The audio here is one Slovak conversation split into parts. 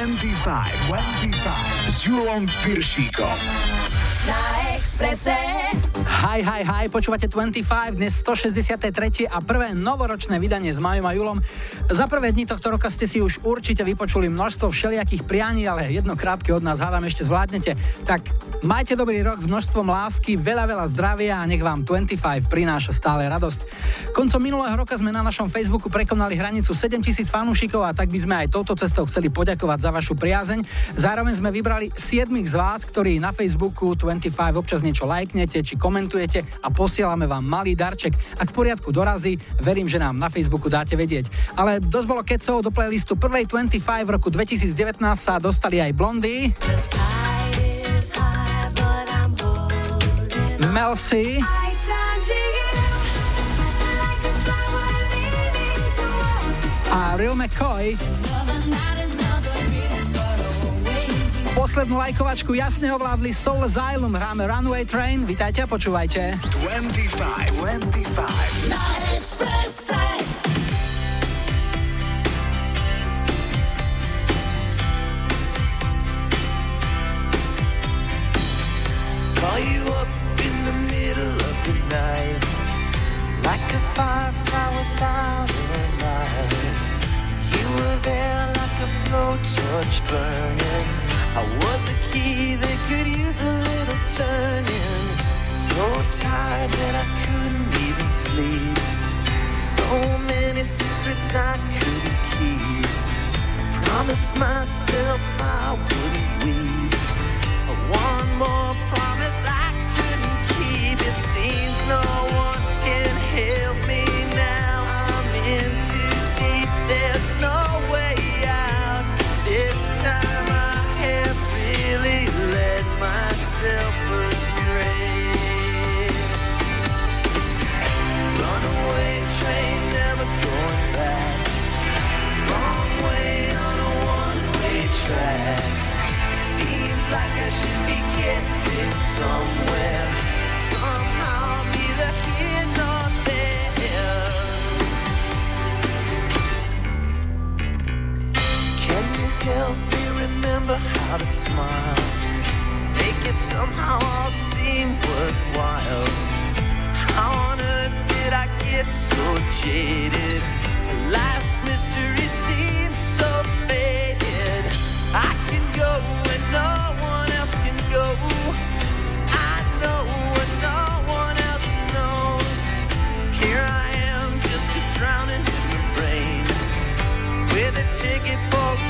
25, 25 s Julom Piršíkom. Na Exprese. Hi, hi, hi, počúvate 25, dnes 163. a prvé novoročné vydanie s Majom a Julom. Za prvé dni tohto roka ste si už určite vypočuli množstvo všelijakých prianí, ale jedno krátke od nás hádam ešte zvládnete. Tak majte dobrý rok s množstvom lásky, veľa, veľa zdravia a nech vám 25 prináša stále radosť. Koncom minulého roka sme na našom Facebooku prekonali hranicu 7000 fanúšikov a tak by sme aj touto cestou chceli poďakovať za vašu priazeň. Zároveň sme vybrali 7 z vás, ktorí na Facebooku 25 občas niečo lajknete či komentujete a posielame vám malý darček. Ak v poriadku dorazí, verím, že nám na Facebooku dáte vedieť. Ale dosť bolo kecov do playlistu prvej 25 v roku 2019 sa dostali aj blondy. Mel C. A Real McCoy. Poslednú lajkovačku jasne ovládli Soul Asylum, hráme Runway Train, vítajte a počúvajte. 25, 25. Na Like a firefly without a light You were there like a blowtorch burning I was a key that could use a little turning. So tired that I couldn't even sleep. So many secrets I couldn't keep. Promised myself I wouldn't weep. One more promise I couldn't keep. It seems no help me remember how to smile? Make it somehow all seem worthwhile. On earth did I get so jaded? Mystery seems with a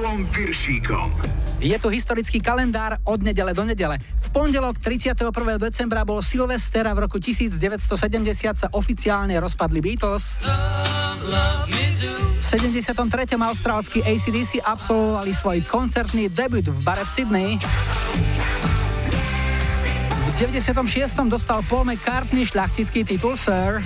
25 s Julom Viršíkom. Je tu historický kalendár od nedele do nedele. V pondelok 31. decembra bol Silvester a v roku 1970 sa oficiálne rozpadli Beatles. V 73. austrálsky ACDC absolvovali svoj koncertný debut v bare v Sydney. V 96. dostal Paul McCartney šľachtický titul Sir.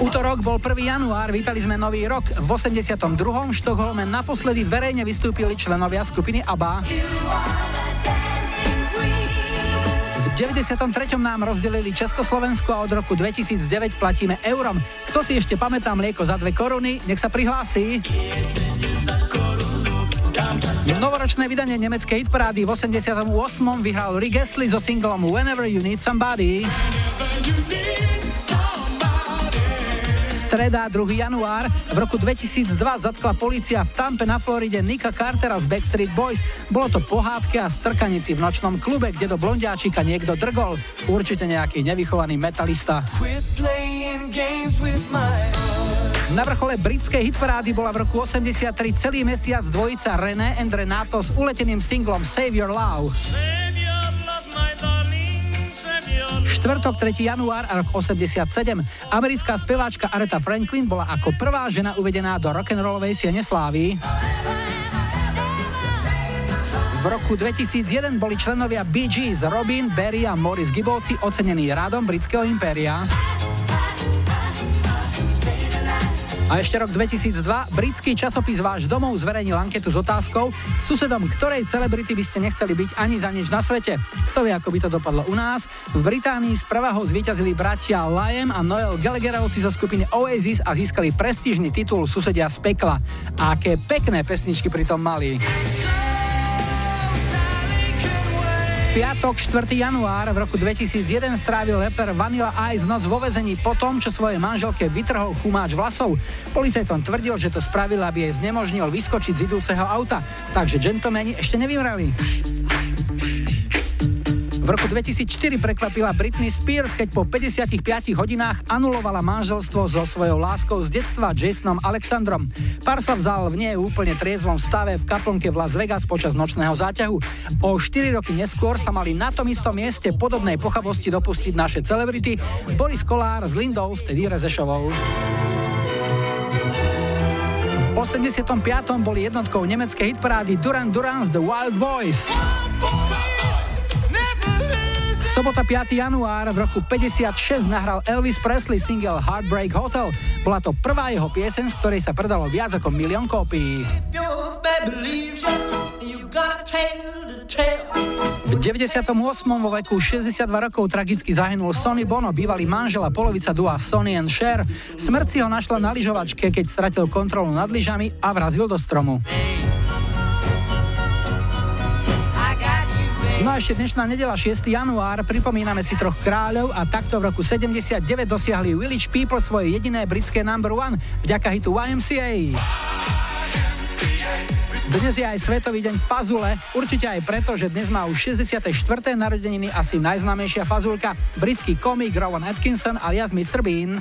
Útorok bol 1. január, vítali sme nový rok. V 82. v Štokholme naposledy verejne vystúpili členovia skupiny ABBA. V 93. nám rozdelili Československo a od roku 2009 platíme eurom. Kto si ešte pamätá mlieko za dve koruny, nech sa prihlási. Novoročné vydanie nemeckej hitparády v 88. vyhral Rick Astley so singlom Whenever You Need Somebody. Streda, 2. január. V roku 2002 zatkla policia v Tampe na Floride Nika Cartera z Backstreet Boys. Bolo to pohádke a strkanici v nočnom klube, kde do blondiáčika niekto drgol. Určite nejaký nevychovaný metalista. Na vrchole britskej hitparády bola v roku 83 celý mesiac dvojica René and Renato s uleteným singlom Save Your Love. Štvrtok 3. január rok 87. Americká speváčka Aretha Franklin bola ako prvá žena uvedená do rock'n'rollovej siene slávy. V roku 2001 boli členovia Bee Gees Robin, Barry a Morris Gibbovci ocenení rádom britského impéria. A ešte rok 2002 britský časopis Váš domov zverejnil anketu s otázkou, susedom ktorej celebrity by ste nechceli byť ani za nič na svete. Kto vie, ako by to dopadlo u nás? V Británii z prvého zvíťazili bratia Liam a Noel Gallagherovci zo skupiny Oasis a získali prestížny titul Susedia z pekla. A aké pekné pesničky pritom mali. Piatok 4. január v roku 2001 strávil reper Vanilla Ice noc vo vezení po tom, čo svojej manželke vytrhol chumáč vlasov. Policajtom tvrdil, že to spravil, aby jej znemožnil vyskočiť z idúceho auta. Takže džentlmeni ešte nevymreli. V roku 2004 prekvapila Britney Spears, keď po 55 hodinách anulovala manželstvo so svojou láskou z detstva Jasonom Alexandrom. Pár sa vzal v nie úplne triezvom stave v kaplnke v Las Vegas počas nočného záťahu. O 4 roky neskôr sa mali na tom istom mieste podobnej pochavosti dopustiť naše celebrity Boris Kolár s Lindou, vtedy Rezešovou. V 85. boli jednotkou nemeckej hitparády Duran Duran's The Wild Boys. Sobota 5. január v roku 56 nahral Elvis Presley single Heartbreak Hotel. Bola to prvá jeho piesen, z ktorej sa predalo viac ako milión kópií. V 98. vo veku 62 rokov tragicky zahynul Sonny Bono, bývalý manžel a polovica dua Sonny and Cher. Smrť si ho našla na lyžovačke, keď stratil kontrolu nad lyžami a vrazil do stromu. No a ešte dnešná nedela 6. január, pripomíname si troch kráľov a takto v roku 79 dosiahli Village People svoje jediné britské number one vďaka hitu YMCA. Dnes je aj Svetový deň fazule, určite aj preto, že dnes má už 64. narodeniny asi najznámejšia fazulka, britský komik Rowan Atkinson alias Mr. Bean.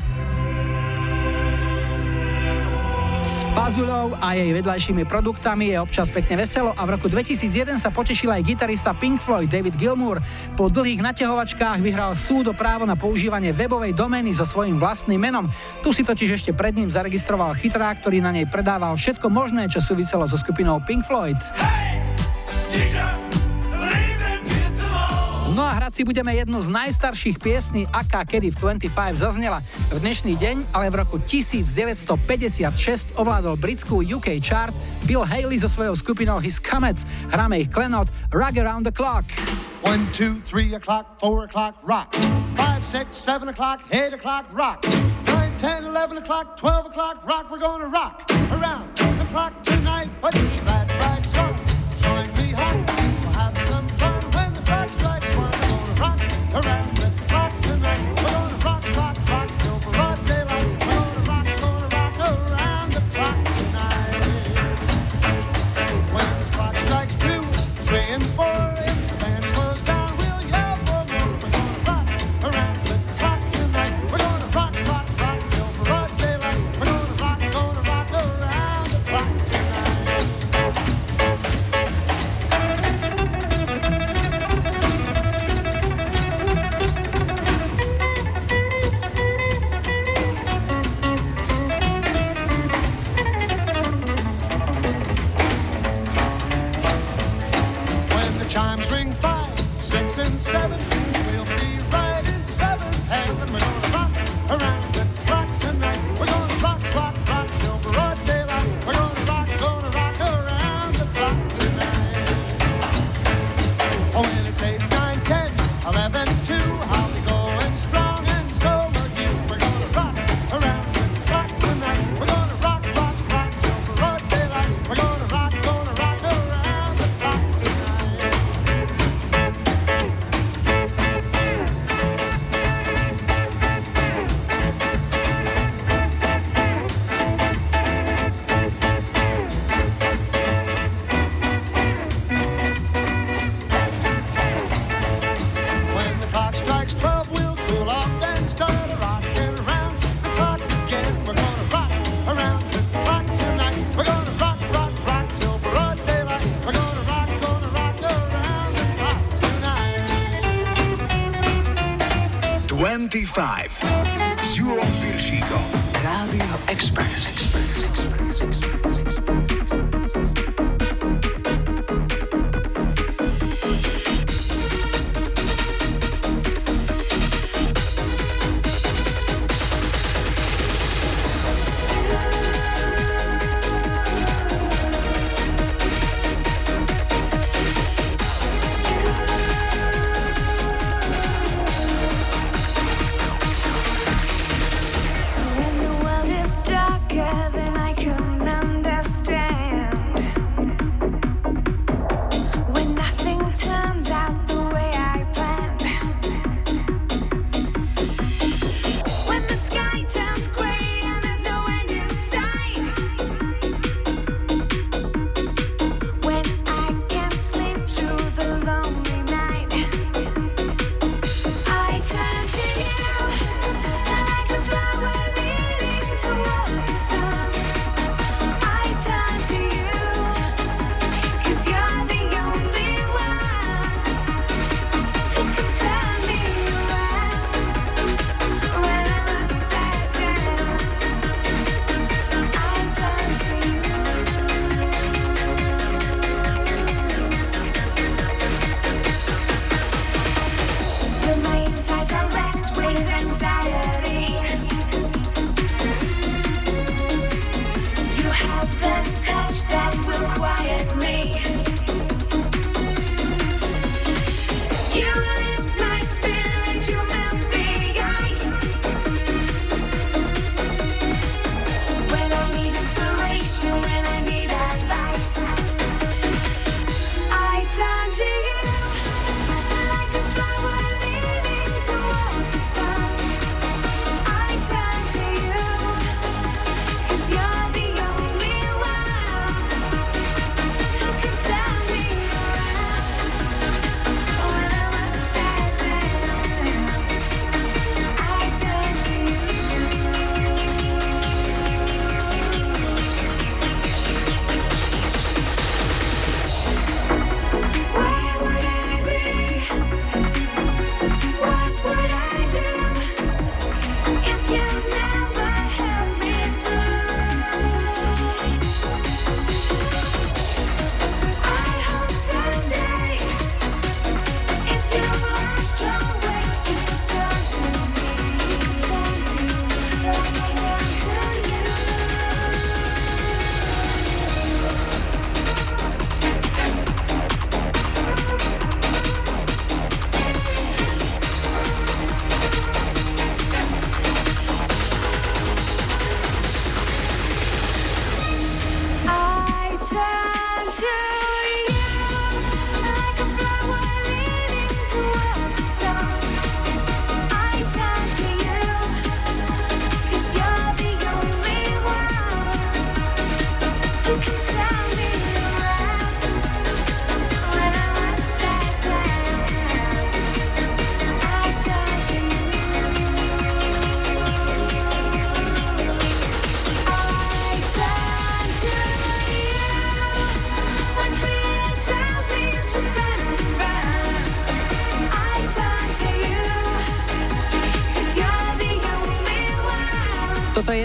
Fazulou a jej vedľajšími produktami je občas pekne veselo a v roku 2001 sa potešil aj gitarista Pink Floyd David Gilmour. Po dlhých naťahovačkách vyhral súd o právo na používanie webovej domény so svojím vlastným menom. Tu si totiž ešte pred ním zaregistroval chytrák, ktorý na nej predával všetko možné, čo súviselo so skupinou Pink Floyd. Hey, No a hrať si budeme jednu z najstarších piesní, aká kedy v 25 zaznela. V dnešný deň, ale v roku 1956 ovládol britskú UK chart Bill Haley so svojou skupinou His Comets. Hráme ich klenot Rug Around the Clock. 1, 2, 3 o'clock, 4 o'clock, rock. 5, 6, 7 o'clock, 8 o'clock, rock. 9, 10, 11 o'clock, 12 o'clock, rock. We're gonna rock around the clock tonight. Put your glad rags 25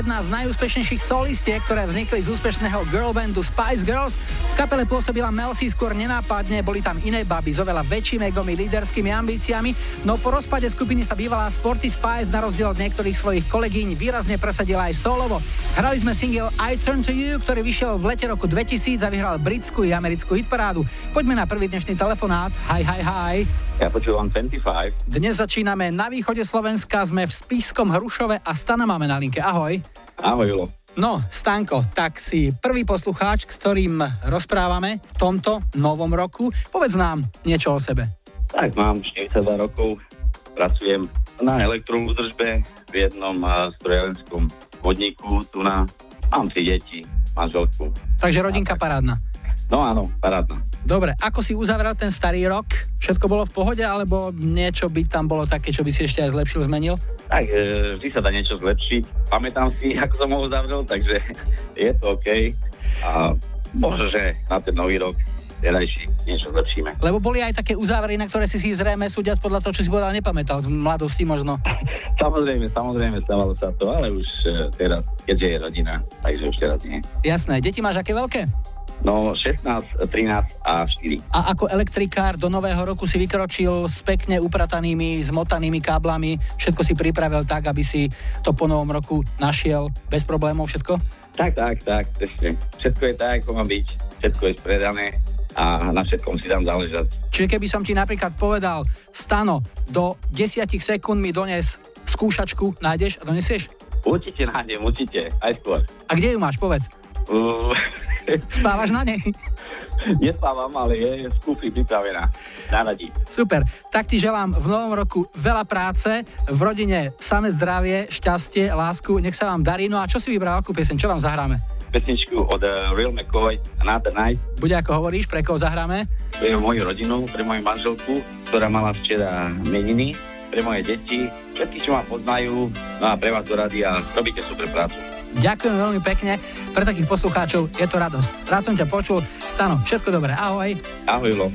jedna z najúspešnejších solistiek, ktoré vznikli z úspešného girl bandu Spice Girls. V kapele pôsobila Mel C skôr nenápadne, boli tam iné baby s oveľa väčšími egom líderskými ambíciami, no po rozpade skupiny sa bývalá Sporty Spice na rozdiel od niektorých svojich kolegyň výrazne presadila aj solovo. Hrali sme single I Turn to You, ktorý vyšiel v lete roku 2000 a vyhral britskú i americkú hitparádu. Poďme na prvý dnešný telefonát. Hi, hi, hi. Ja počúvam 25. Dnes začíname na východe Slovenska, sme v Spískom Hrušove a Stana máme na linke. Ahoj. Ahoj, Julo. No, Stanko, tak si prvý poslucháč, ktorým rozprávame v tomto novom roku. Povedz nám niečo o sebe. Tak, mám 42 rokov, pracujem na elektroúdržbe v jednom strojárenskom podniku tu na... Mám tri deti, manželku. Takže rodinka parádna. No áno, parádna. Dobre, ako si uzavral ten starý rok? Všetko bolo v pohode, alebo niečo by tam bolo také, čo by si ešte aj zlepšil, zmenil? Tak, e, vždy sa dá niečo zlepšiť. Pamätám si, ako som ho uzavrel, takže je to OK. A možno, že na ten nový rok terajší niečo zlepšíme. Lebo boli aj také uzávery, na ktoré si si zrejme súdiac podľa toho, čo si povedal, nepamätal z mladosti možno. samozrejme, samozrejme, stávalo sa to, ale už uh, teraz, keďže je rodina, takže už teraz nie. Jasné. Deti máš aké veľké? No 16, 13 a 4. A ako elektrikár do nového roku si vykročil s pekne upratanými, zmotanými káblami, všetko si pripravil tak, aby si to po novom roku našiel bez problémov všetko? Tak, tak, tak, presne. Všetko je tak, ako má byť, všetko je spredané a na všetkom si dám záležať. Čiže keby som ti napríklad povedal, Stano, do 10 sekúnd mi dones skúšačku, nájdeš a donesieš? Určite nájdem, určite, aj skôr. A kde ju máš, povedz? Spávaš na nej? Nespávam, ale je v kufri pripravená. Náradí. Super. Tak ti želám v novom roku veľa práce, v rodine samé zdravie, šťastie, lásku. Nech sa vám darí. No a čo si vybral, akú piesen? Čo vám zahráme? pesničku od uh, Real McCoy Another Night. Bude ako hovoríš, pre koho zahráme? Pre moju rodinu, pre moju manželku, ktorá mala včera meniny, pre moje deti, všetky, čo ma poznajú, no a pre vás do rady a robíte super prácu. Ďakujem veľmi pekne. Pre takých poslucháčov je to radosť. Rád som ťa počul. Stano, všetko dobré. Ahoj. Ahoj, Lo.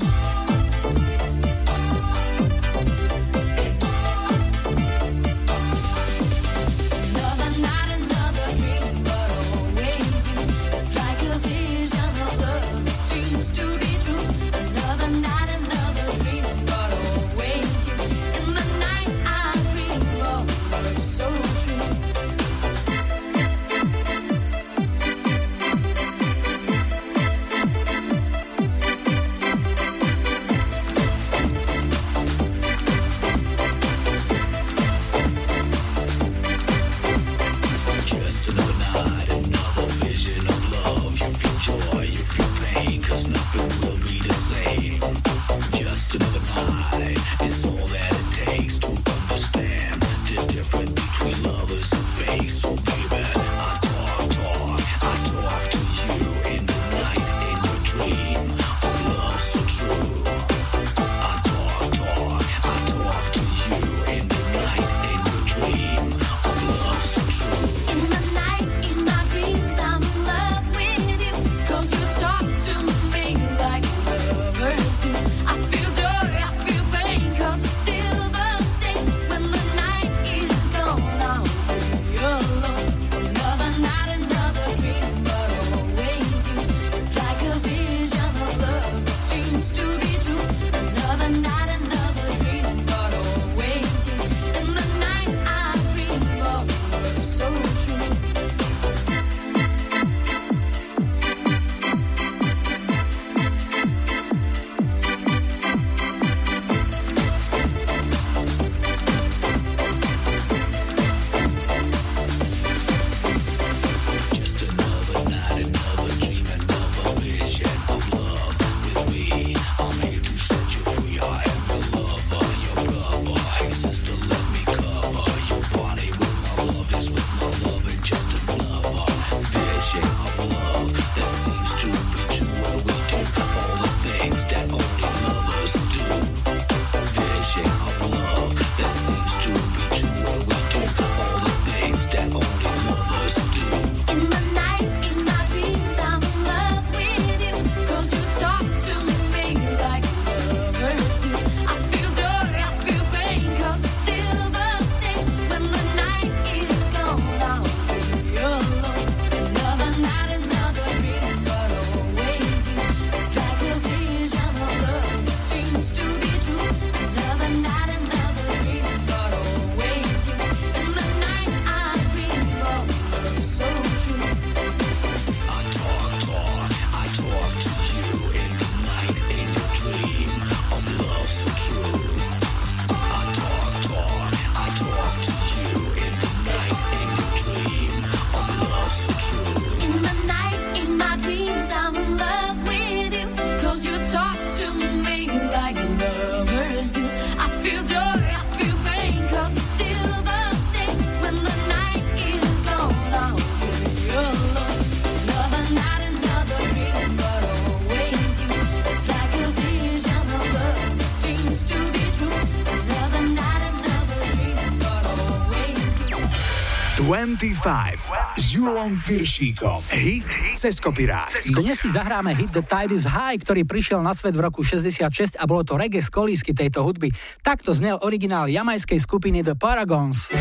25 s Julom Piršíkom. Hit cez kopirát. Dnes si zahráme hit The Tide is High, ktorý prišiel na svet v roku 66 a bolo to reggae z kolísky tejto hudby. Takto znel originál jamajskej skupiny The Paragons.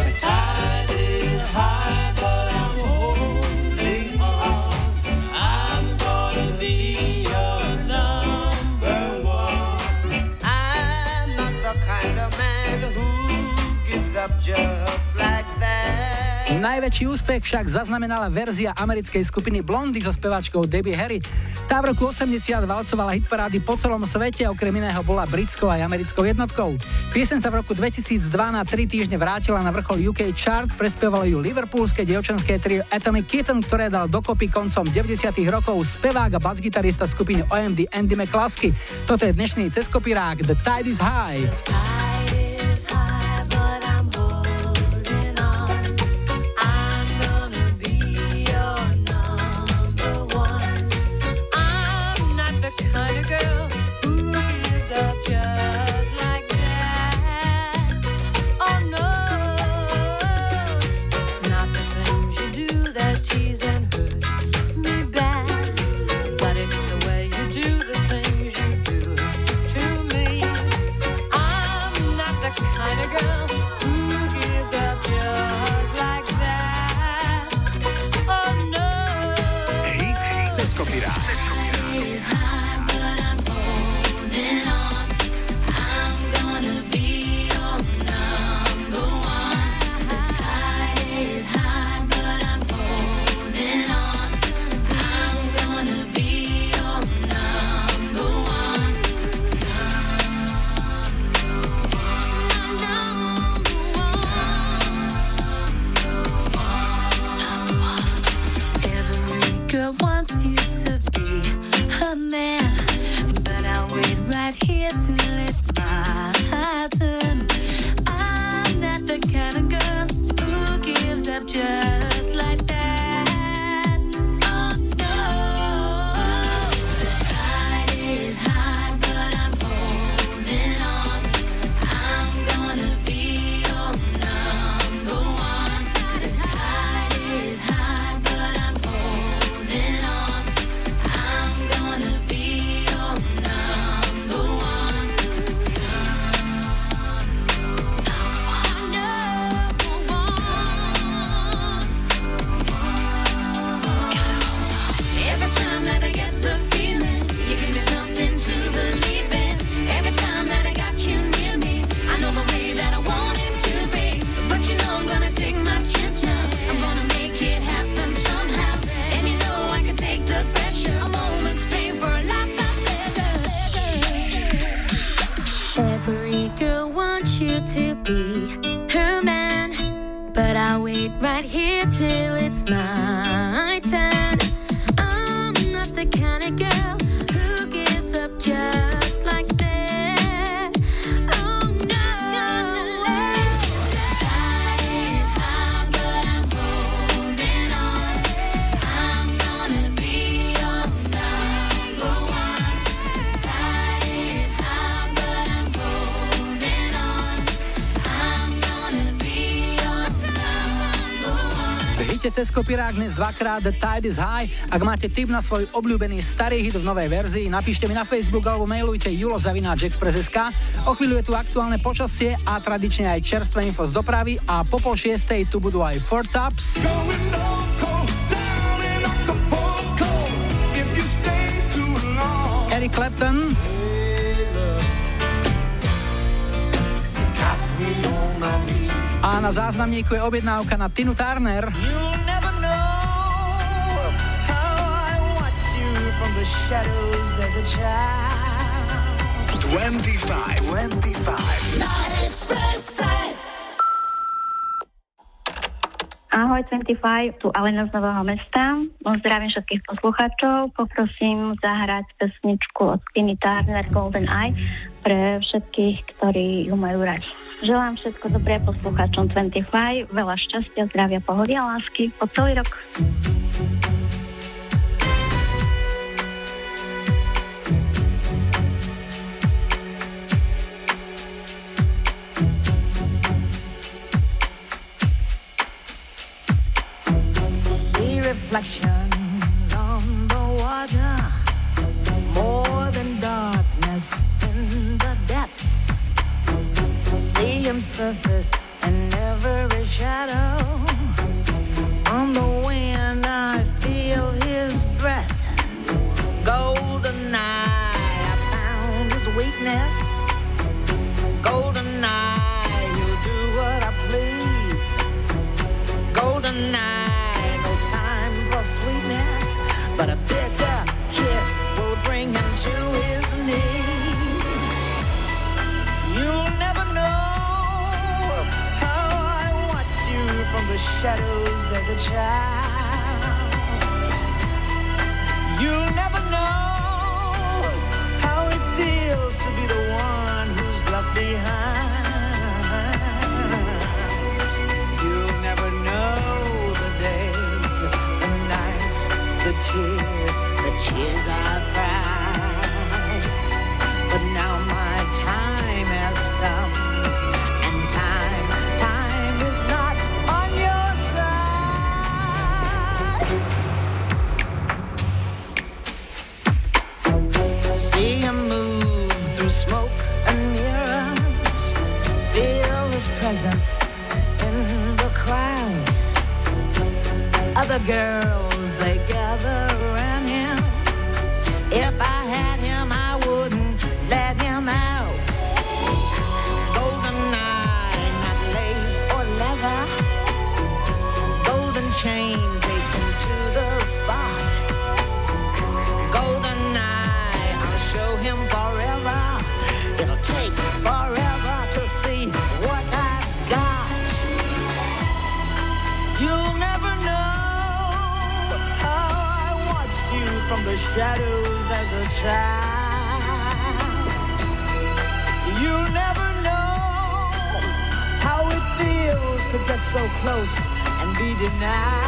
just like Najväčší úspech však zaznamenala verzia americkej skupiny Blondy so speváčkou Debbie Harry. Tá v roku 80 valcovala hitparády po celom svete, okrem iného bola britskou aj americkou jednotkou. Piesen sa v roku 2002 na 3 týždne vrátila na vrchol UK chart, prespievalo ju liverpoolské dievčenské trio Atomic Kitten, ktoré dal dokopy koncom 90 rokov spevák a basgitarista skupiny OMD Andy McCluskey. Toto je dnešný ceskopirák The Tide is High. Kopirák dnes dvakrát The Tide is High. Ak máte tip na svoj obľúbený starý hit v novej verzii, napíšte mi na Facebook alebo mailujte julozavináčexpress.sk. O chvíľu je tu aktuálne počasie a tradične aj čerstvé info z dopravy a po pol šiestej tu budú aj Four Tops. Eric Clapton. A na záznamníku je objednávka na Tinu Turner. 25, 25. Ahoj 25, tu Alena z Nového mesta. Zdravím všetkých poslucháčov. Poprosím zahrať pesničku od Tiny Turner Golden Eye pre všetkých, ktorí ju majú radi. Želám všetko dobré poslucháčom 25, veľa šťastia, zdravia, pohody a lásky po celý rok. reflections on the water. More than darkness in the depths. See him surface in every shadow. On the wind, I feel his breath. Golden eye, I found his weakness. shadows as a child. You'll never know how it feels to be the one who's left behind. You'll never know the days, the nights, the tears, the tears I girl. get so close and be denied.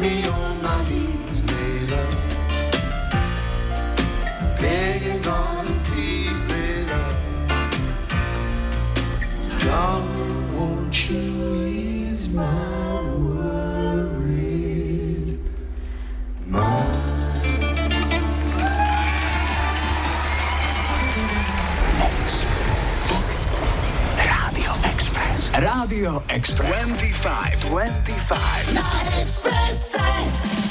Meu on. Radio Express. 25. 25. La Expressa.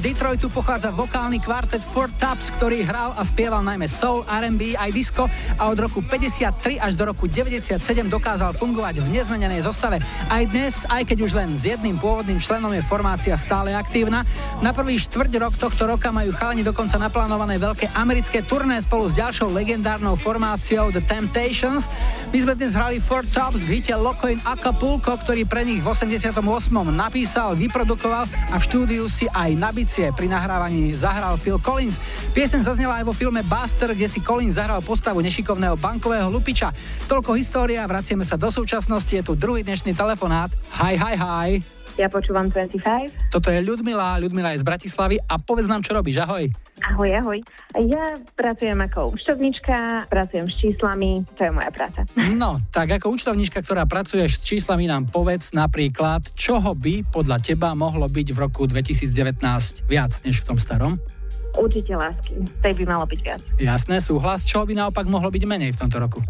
Amerického Detroitu pochádza vokálny kvartet Four Tops, ktorý hral a spieval najmä soul, R&B aj disco a od roku 53 až do roku 97 dokázal fungovať v nezmenenej zostave. Aj dnes, aj keď už len s jedným pôvodným členom je formácia stále aktívna, na prvý štvrť rok tohto roka majú chalani dokonca naplánované veľké americké turné spolu s ďalšou legendárnou formáciou The Temptations. My sme dnes hrali Four Tops v hite Loco in Acapulco, ktorý pre nich v 88. napísal, vyprodukoval a v štúdiu si aj na bicie pri nahrávaní zahral Phil Collins. Piesen zaznela aj vo filme Buster, kde si Collins zahral postavu nešikovného bankového lupiča. Toľko história, vraciame sa do súčasnosti, je tu druhý dnešný telefonát. Hi, hi, hi. Ja počúvam 25. Toto je Ľudmila, Ľudmila je z Bratislavy a povedz nám, čo robíš, ahoj. Ahoj, ahoj. Ja pracujem ako účtovníčka, pracujem s číslami, to je moja práca. No, tak ako účtovníčka, ktorá pracuješ s číslami, nám povedz napríklad, čoho by podľa teba mohlo byť v roku 2019 viac než v tom starom? Určite lásky, tej by malo byť viac. Jasné, súhlas. Čo by naopak mohlo byť menej v tomto roku?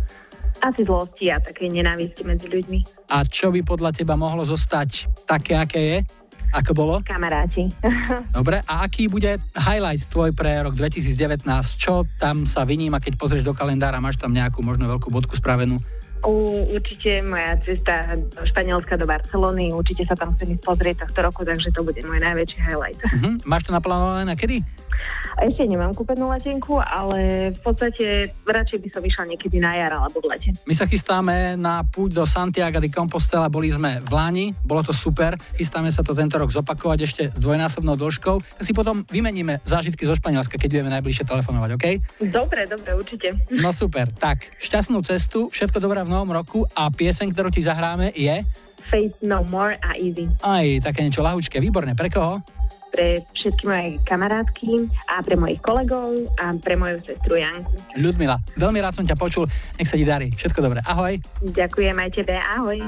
Asi zlosti a také nenávisti medzi ľuďmi. A čo by podľa teba mohlo zostať také, aké je? Ako bolo? Kamaráti. Dobre, a aký bude highlight tvoj pre rok 2019? Čo tam sa vyníma, keď pozrieš do kalendára, máš tam nejakú možno veľkú bodku spravenú? U, určite moja cesta do Španielska do Barcelony, určite sa tam chcem ísť pozrieť tohto roku, takže to bude môj najväčší highlight. Uh-huh. Máš to naplánované na kedy? Ešte nemám kúpenú letenku, ale v podstate radšej by som išla niekedy na jar alebo v lete. My sa chystáme na púť do Santiago de Compostela, boli sme v Lani, bolo to super, chystáme sa to tento rok zopakovať ešte s dvojnásobnou dĺžkou, tak si potom vymeníme zážitky zo Španielska, keď budeme najbližšie telefonovať, OK? Dobre, dobre, určite. No super, tak šťastnú cestu, všetko dobré v novom roku a pieseň, ktorú ti zahráme je... Faith No More a Easy. Aj také niečo lahučké, výborné, pre koho? Pre všetky moje kamarátky a pre mojich kolegov a pre moju sestru Janku. Ľudmila, veľmi rád som ťa počul, nech sa ti darí. Všetko dobré, ahoj. Ďakujem aj tebe, ahoj.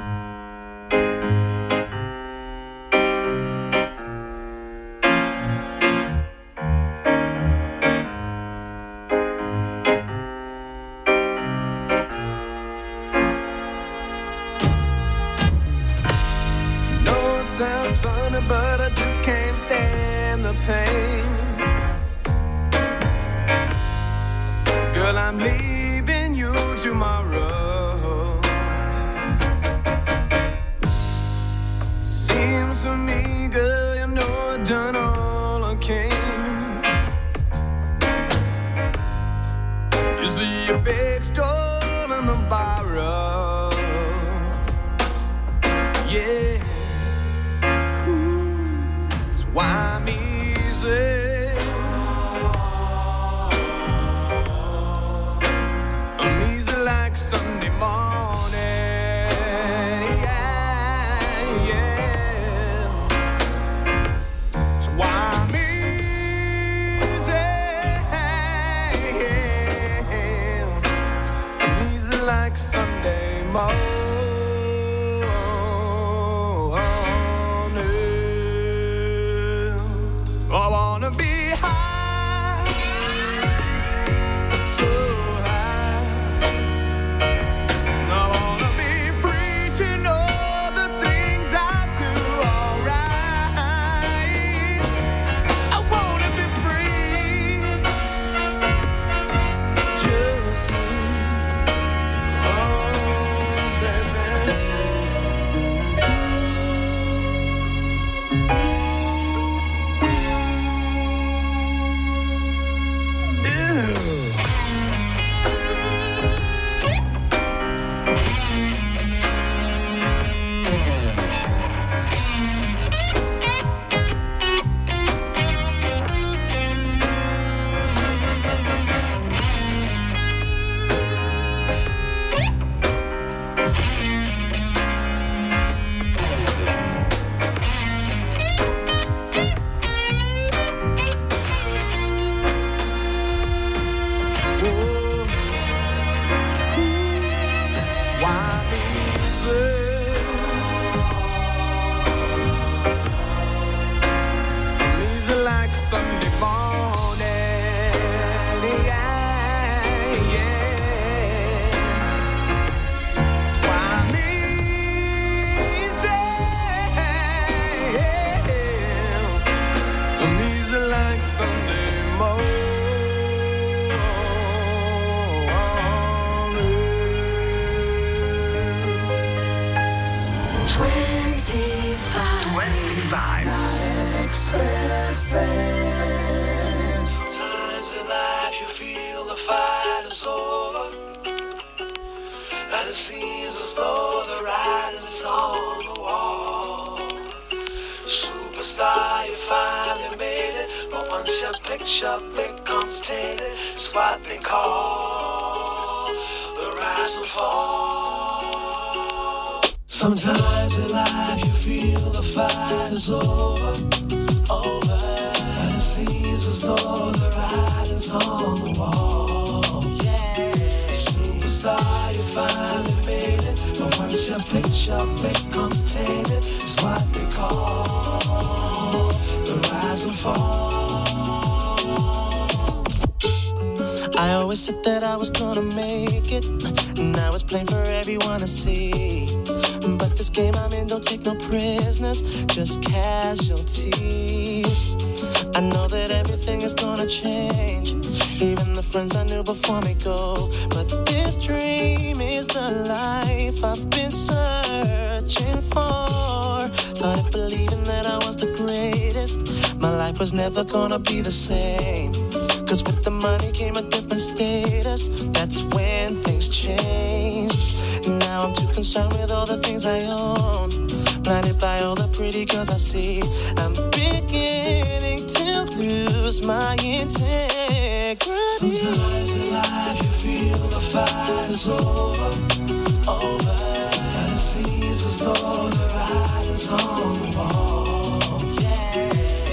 Girl, you finally made it. But once your picture becomes tainted, it's what they call the rise and fall. I always said that I was gonna make it. Now it's plain for everyone to see. But this game I'm in don't take no prisoners, just casualties. I know that everything is gonna change. Even the friends I knew before me go. But dream is the life I've been searching for. Started believing that I was the greatest. My life was never gonna be the same. Cause with the money came a different status. That's when things changed. Now I'm too concerned with all the things I own. Blinded by all the pretty girls I see. I'm beginning to lose my integrity. Sometimes in life you feel the fight is over, over. And it seems as though the writing's on the wall. Yeah.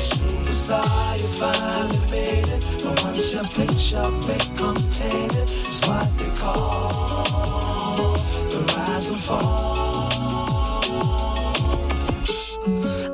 Superstar, you finally made it. But once your picture becomes tainted, it's what they call the rise and fall.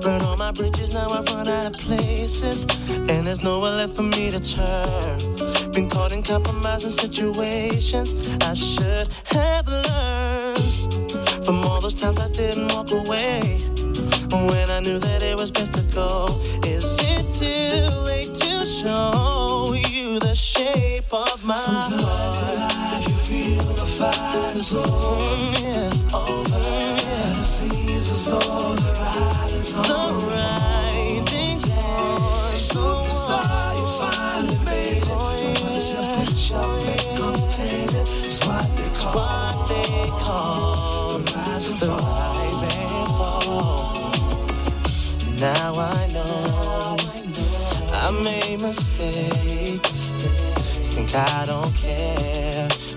Burn all my bridges, now I've run out of places. And there's nowhere left for me to turn. Been caught in compromising situations I should have learned from all those times I didn't walk away. When I knew that it was best to go, is it too late to show you the shape of my Sometimes in heart? life you feel the fight is over, Now I know I made mistakes. Think I don't care,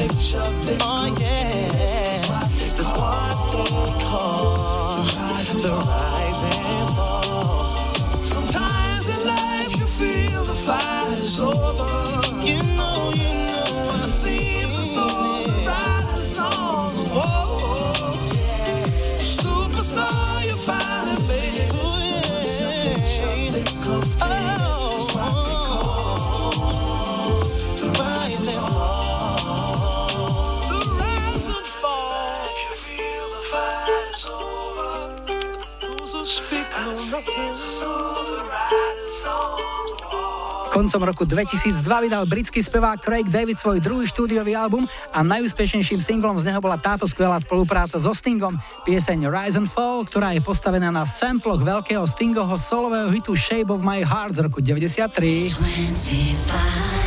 picture Oh yeah, that's what they call the rise Koncom roku 2002 vydal britský spevák Craig David svoj druhý štúdiový album a najúspešnejším singlom z neho bola táto skvelá spolupráca so Stingom, pieseň Rise and Fall, ktorá je postavená na samploch veľkého Stingoho solového hitu Shape of My Heart z roku 93. 25.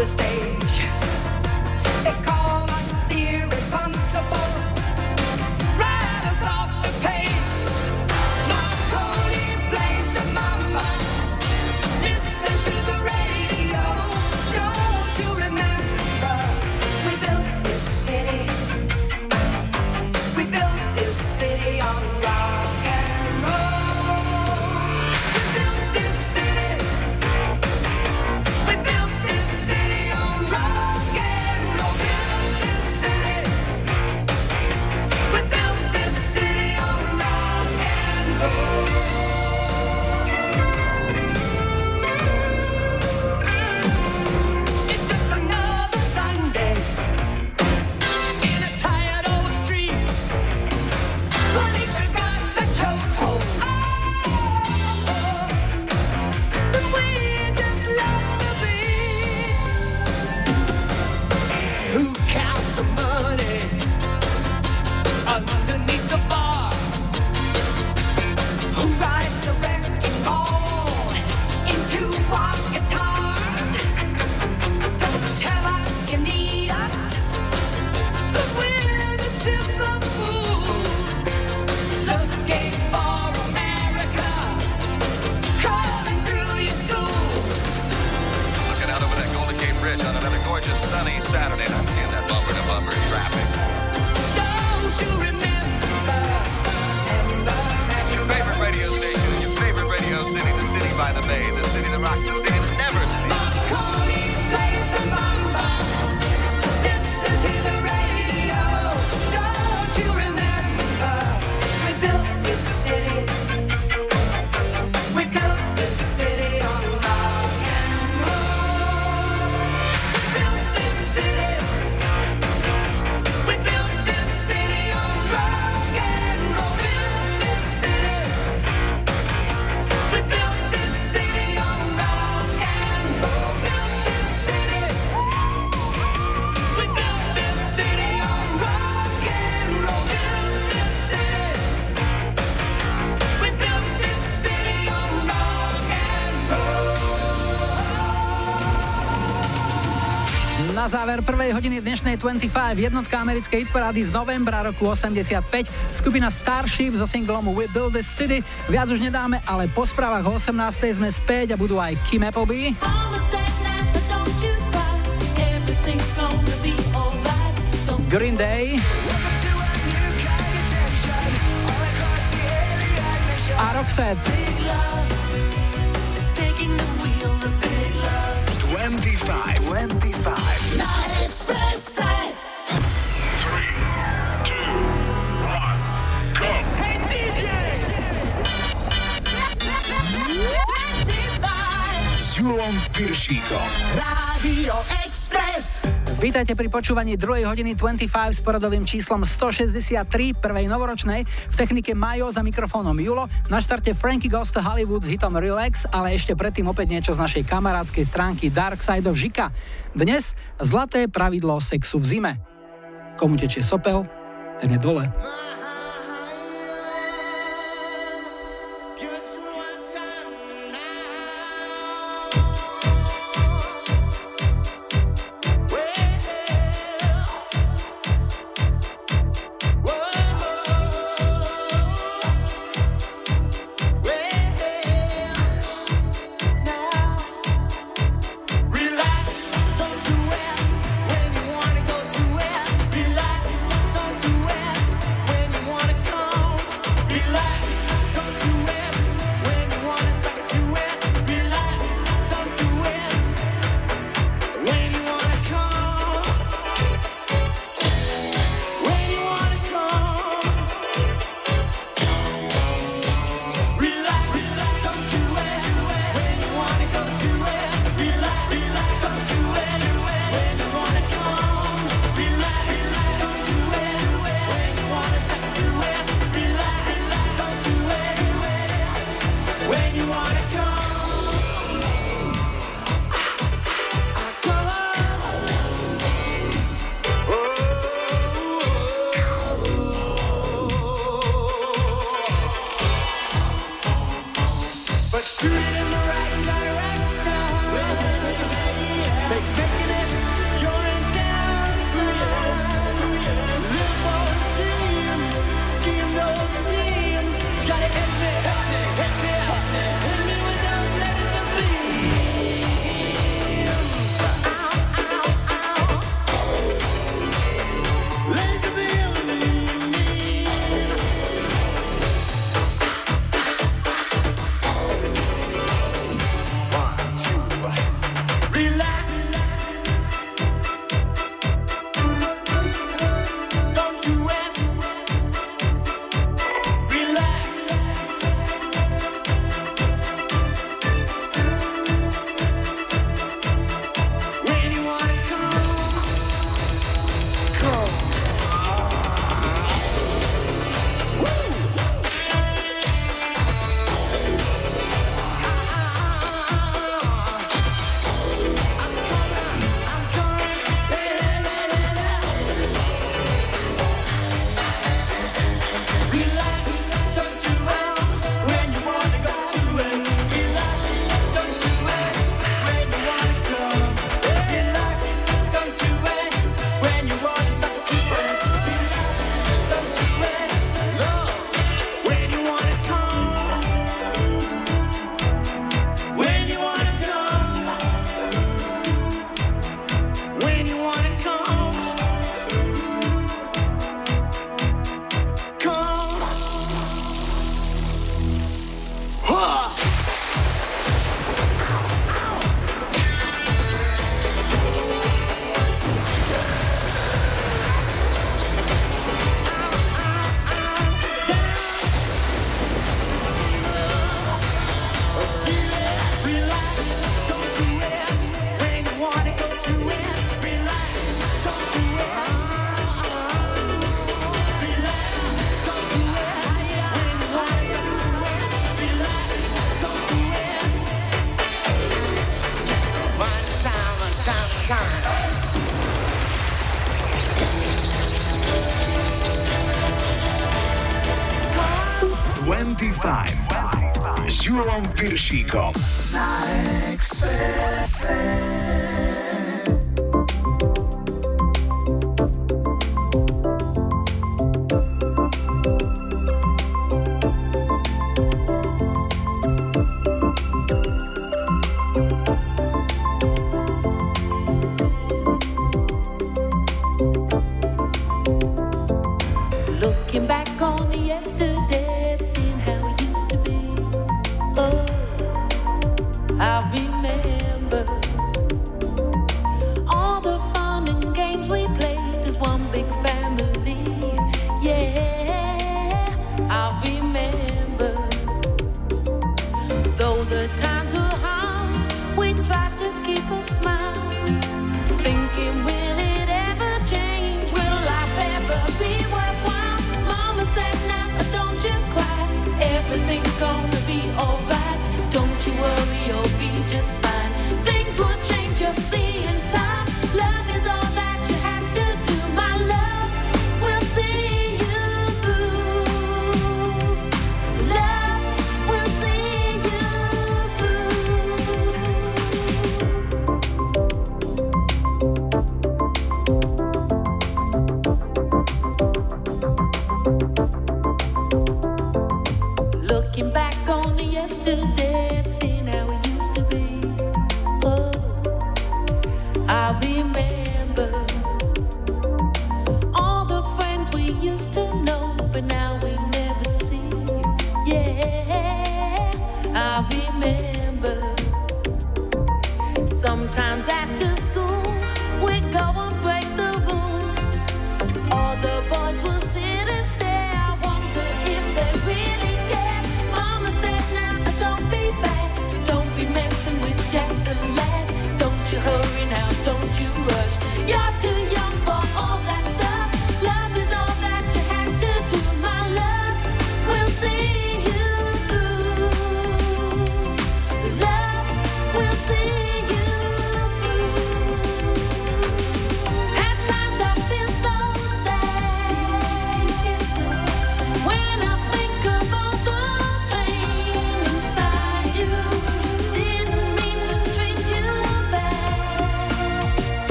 the stage. záver prvej hodiny dnešnej 25 jednotka americkej hitparády z novembra roku 85. Skupina Starship so singlom We Build This City. Viac už nedáme, ale po správach 18. sme späť a budú aj Kim Appleby. Green Day. A Roxette. Vítajte pri počúvaní 2. hodiny 25 s poradovým číslom 163, prvej novoročnej. V technike Majo za mikrofónom Julo, na štarte Frankie Goes Hollywood s hitom Relax, ale ešte predtým opäť niečo z našej kamarádskej stránky Dark Side of Žika. Dnes zlaté pravidlo sexu v zime. Komu tečie sopel, ten je dole. come to end. Chico.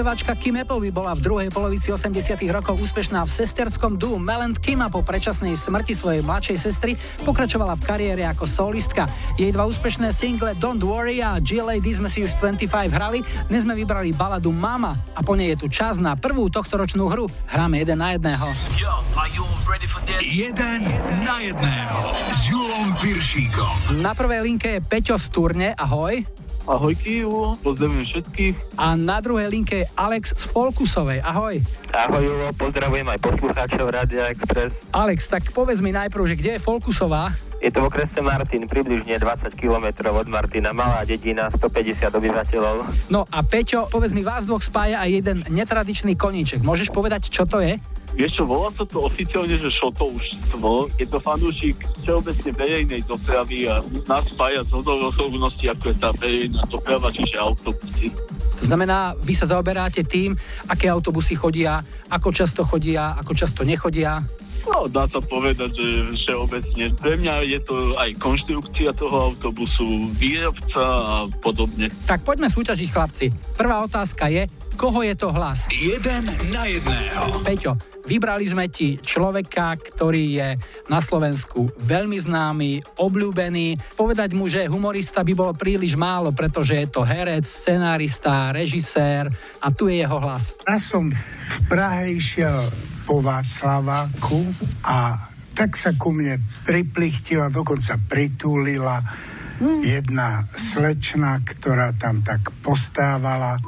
speváčka Kim Appleby bola v druhej polovici 80 rokov úspešná v sesterskom dú Melent Kim po predčasnej smrti svojej mladšej sestry pokračovala v kariére ako solistka. Jej dva úspešné single Don't Worry a G-Lady sme si už 25 hrali, dnes sme vybrali baladu Mama a po nej je tu čas na prvú tohtoročnú hru. Hráme jeden na jedného. Jeden na jedného s Julom Piršíkom. Na prvej linke je Peťo z Turne, ahoj. Ahojky, Julo, pozdravujem všetkých. A na druhej linke je Alex z Folkusovej. Ahoj. Ahoj, Julo, pozdravujem aj poslucháčov Radia Express. Alex, tak povedz mi najprv, že kde je Folkusová? Je to v okrese Martin, približne 20 km od Martina, malá dedina, 150 obyvateľov. No a Peťo, povedz mi, vás dvoch spája aj jeden netradičný koníček. Môžeš povedať, čo to je? Vieš čo, volá sa to oficiálne, že šotovstvo. No, je to fanúšik všeobecne verejnej dopravy a nás spája z hodovochovnosti, ako je tá verejná doprava, čiže autobusy. Znamená, vy sa zaoberáte tým, aké autobusy chodia, ako často chodia, ako často nechodia? No, dá sa povedať, že všeobecne. Pre mňa je to aj konštrukcia toho autobusu, výrobca a podobne. Tak poďme súťažiť, chlapci. Prvá otázka je, koho je to hlas? Jeden na jedného. Peťo, vybrali sme ti človeka, ktorý je na Slovensku veľmi známy, obľúbený. Povedať mu, že humorista by bolo príliš málo, pretože je to herec, scenárista, režisér a tu je jeho hlas. Raz som v Prahe išiel po Václaváku a tak sa ku mne priplichtila, dokonca pritúlila jedna slečna, ktorá tam tak postávala.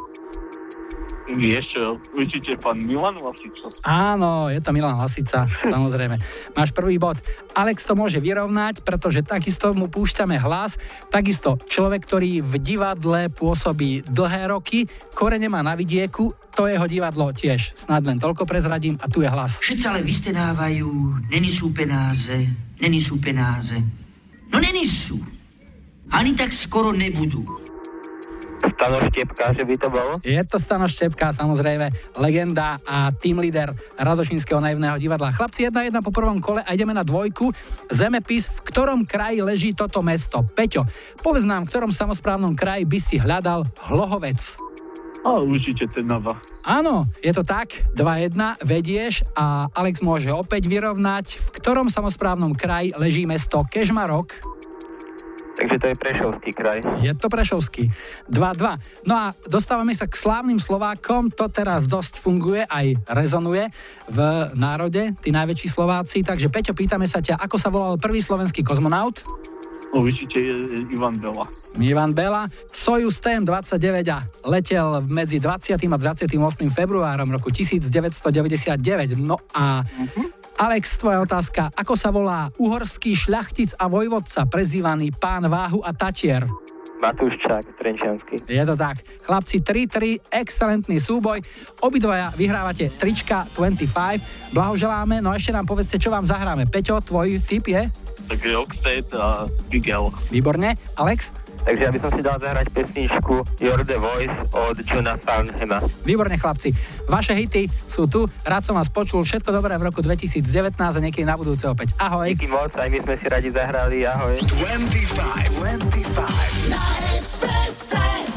Vieš čo, určite pán Milan Lasica. Áno, je to Milan Lasica, samozrejme. Máš prvý bod. Alex to môže vyrovnať, pretože takisto mu púšťame hlas. Takisto človek, ktorý v divadle pôsobí dlhé roky, korene má na vidieku, to jeho divadlo tiež. Snad len toľko prezradím a tu je hlas. Všetci ale vystenávajú, není sú penáze, není sú penáze. No není sú. Ani tak skoro nebudú. Stano Štepka, že by to bolo? Je to Stano Štepka, samozrejme, legenda a team leader Radošinského naivného divadla. Chlapci, jedna jedna po prvom kole a ideme na dvojku. Zemepis, v ktorom kraji leží toto mesto. Peťo, povedz nám, v ktorom samozprávnom kraji by si hľadal Hlohovec. A určite Trnava. Áno, je to tak, 2-1, vedieš a Alex môže opäť vyrovnať, v ktorom samozprávnom kraji leží mesto Kežmarok. Takže to je Prešovský kraj. Je to Prešovský. 2-2. No a dostávame sa k slávnym Slovákom. To teraz dosť funguje, aj rezonuje v národe, tí najväčší Slováci. Takže Peťo, pýtame sa ťa, ako sa volal prvý slovenský kozmonaut? Určite je Ivan Bela. Ivan Bela, Sojus TM-29 a letel medzi 20. a 28. februárom roku 1999. No a Alex, tvoja otázka. Ako sa volá uhorský šľachtic a vojvodca, prezývaný pán Váhu a Tatier? Matúščák, Trenčiansky. Je to tak. Chlapci 3-3, excelentný súboj. Obidvaja vyhrávate trička 25. Blahoželáme, no a ešte nám povedzte, čo vám zahráme. Peťo, tvoj tip je? Takže Roxette a Miguel. Výborne. Alex? Takže ja by som si dal zahrať pesničku You're the Voice od Juna Farnhema. Výborne, chlapci. Vaše hity sú tu. Rád som vás počul. Všetko dobré v roku 2019 a niekedy na budúce opäť. Ahoj. Díky moc, aj my sme si radi zahrali. Ahoj. 25, 25. Na Expresse.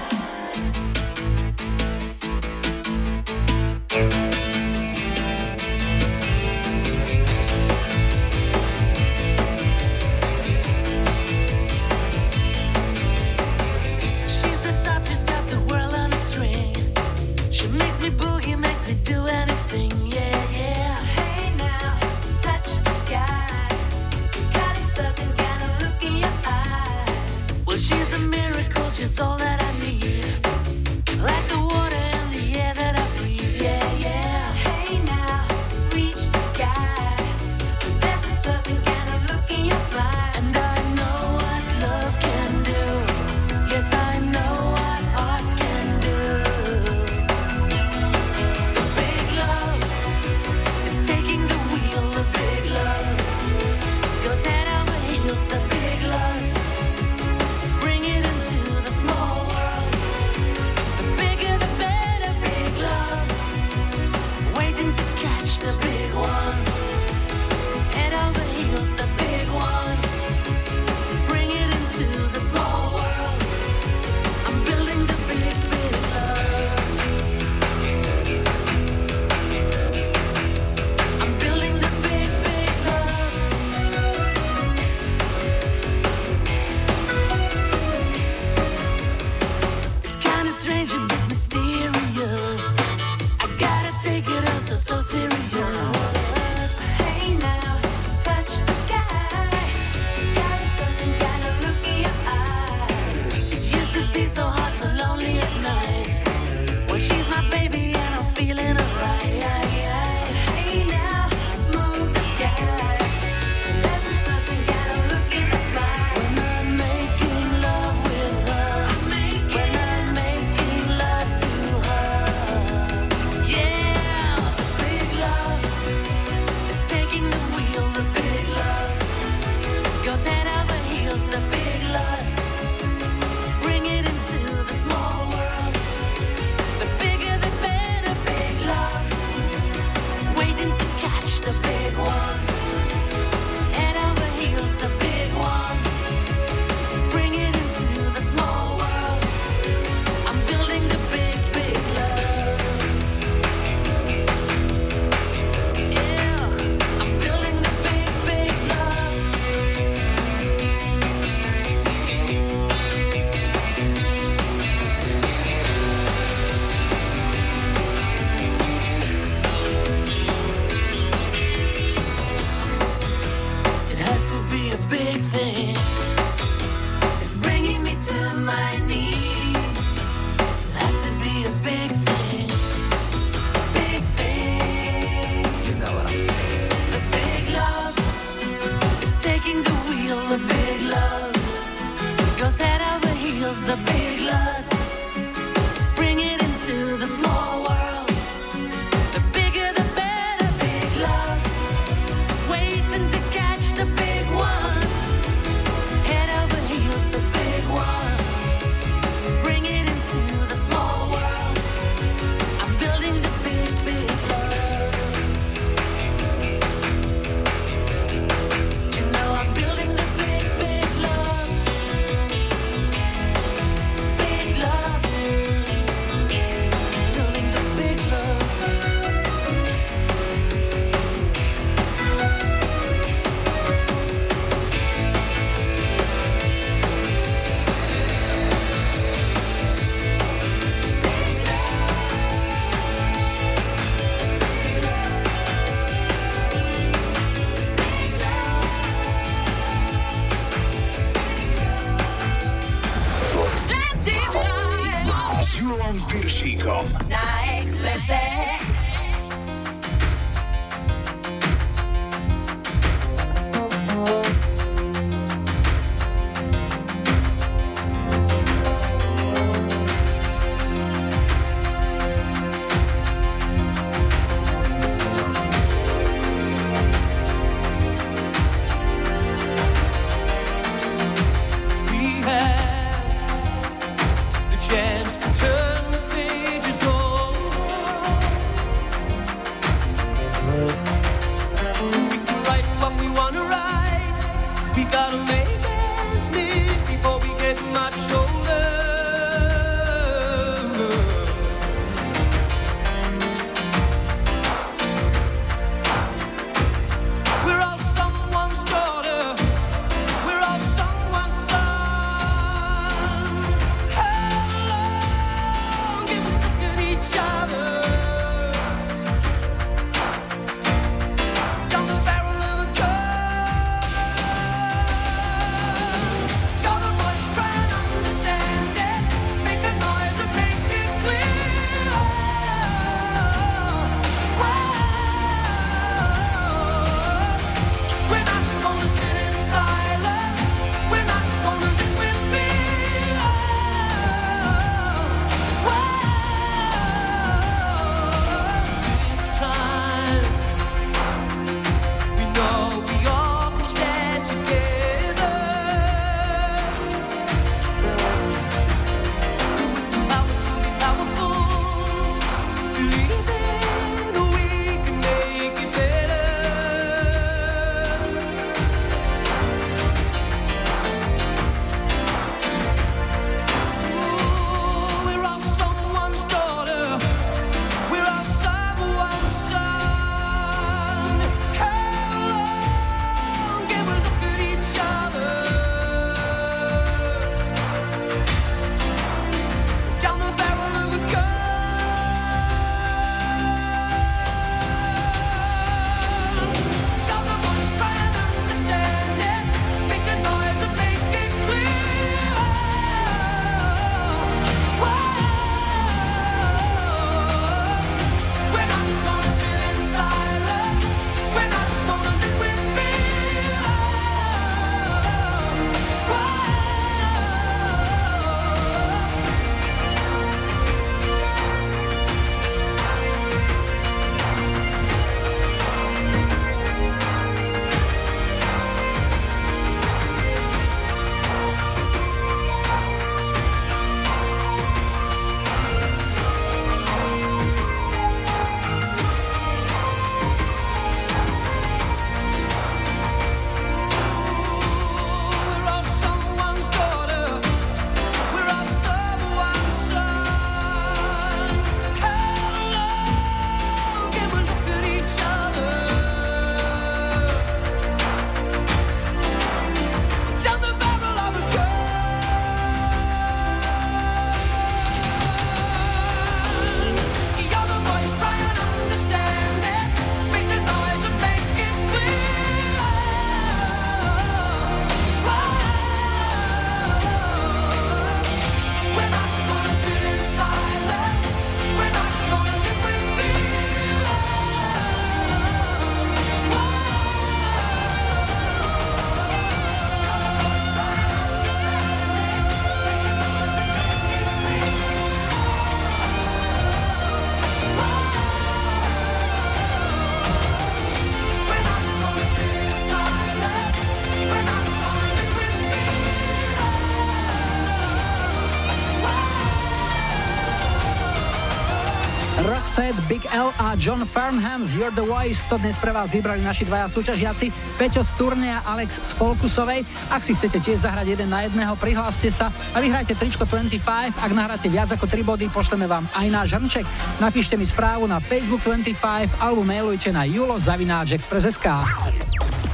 John Farnham z You're the Voice. To dnes pre vás vybrali naši dvaja súťažiaci, Peťo z Turne a Alex z Folkusovej. Ak si chcete tiež zahrať jeden na jedného, prihláste sa a vyhrajte tričko 25. Ak nahráte viac ako 3 body, pošleme vám aj náš hrnček. Napíšte mi správu na Facebook 25 alebo mailujte na julozavináčexpress.sk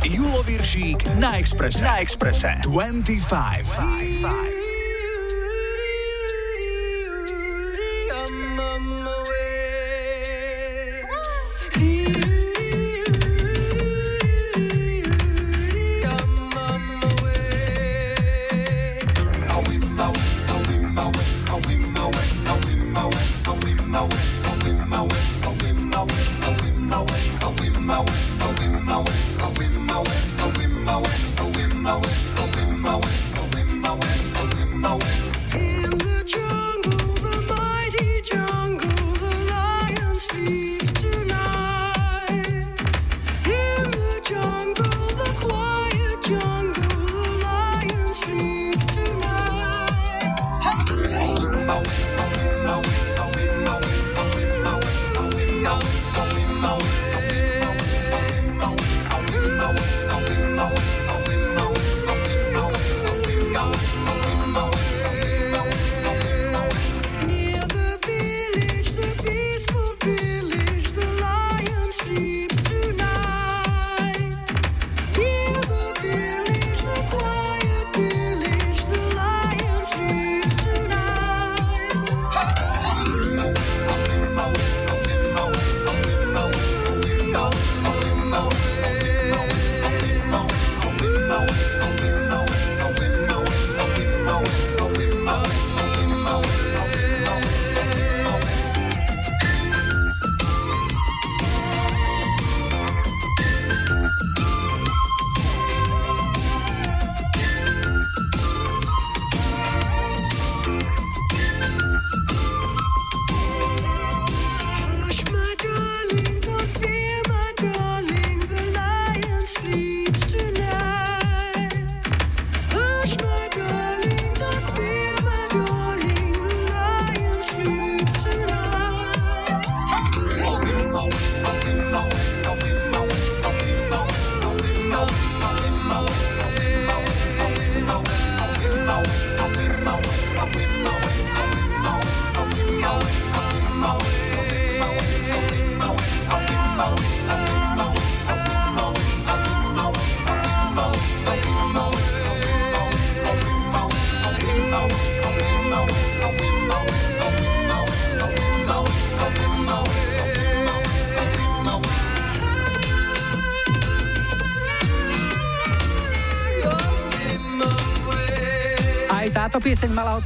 Julo Viršík na Expresse. Na Expresse. 25. 25.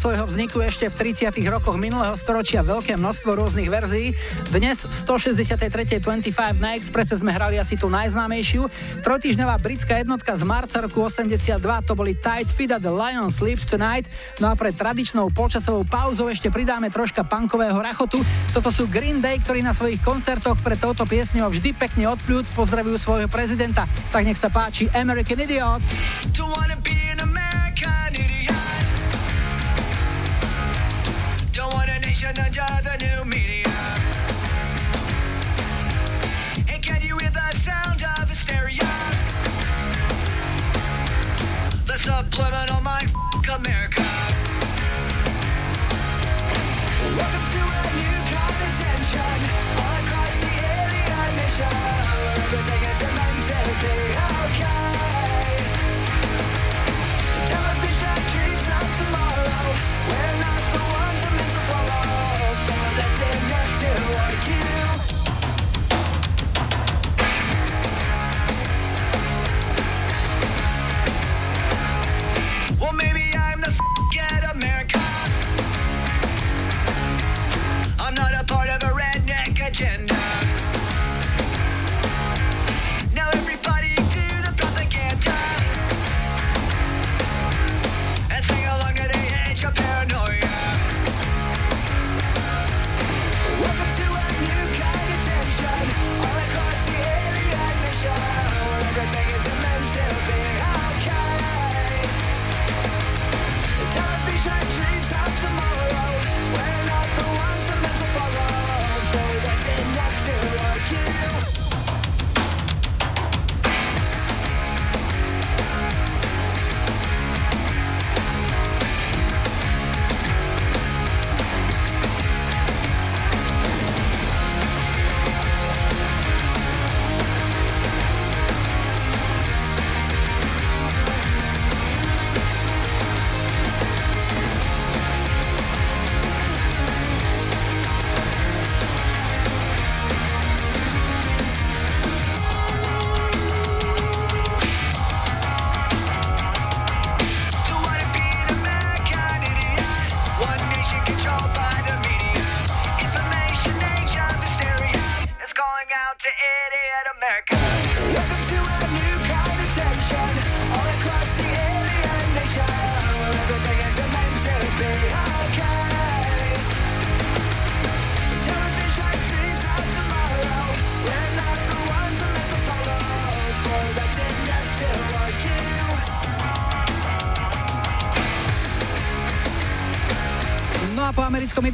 svojho vzniku ešte v 30. rokoch minulého storočia veľké množstvo rôznych verzií. Dnes v 163. 25 na Expresse sme hrali asi tú najznámejšiu. Trojtýždňová britská jednotka z marca roku 82 to boli Tight Fit a The Lion Sleeps Tonight. No a pre tradičnou polčasovou pauzou ešte pridáme troška punkového rachotu. Toto sú Green Day, ktorí na svojich koncertoch pre touto piesňou vždy pekne odpľúc pozdravujú svojho prezidenta. Tak nech sa páči American Idiot.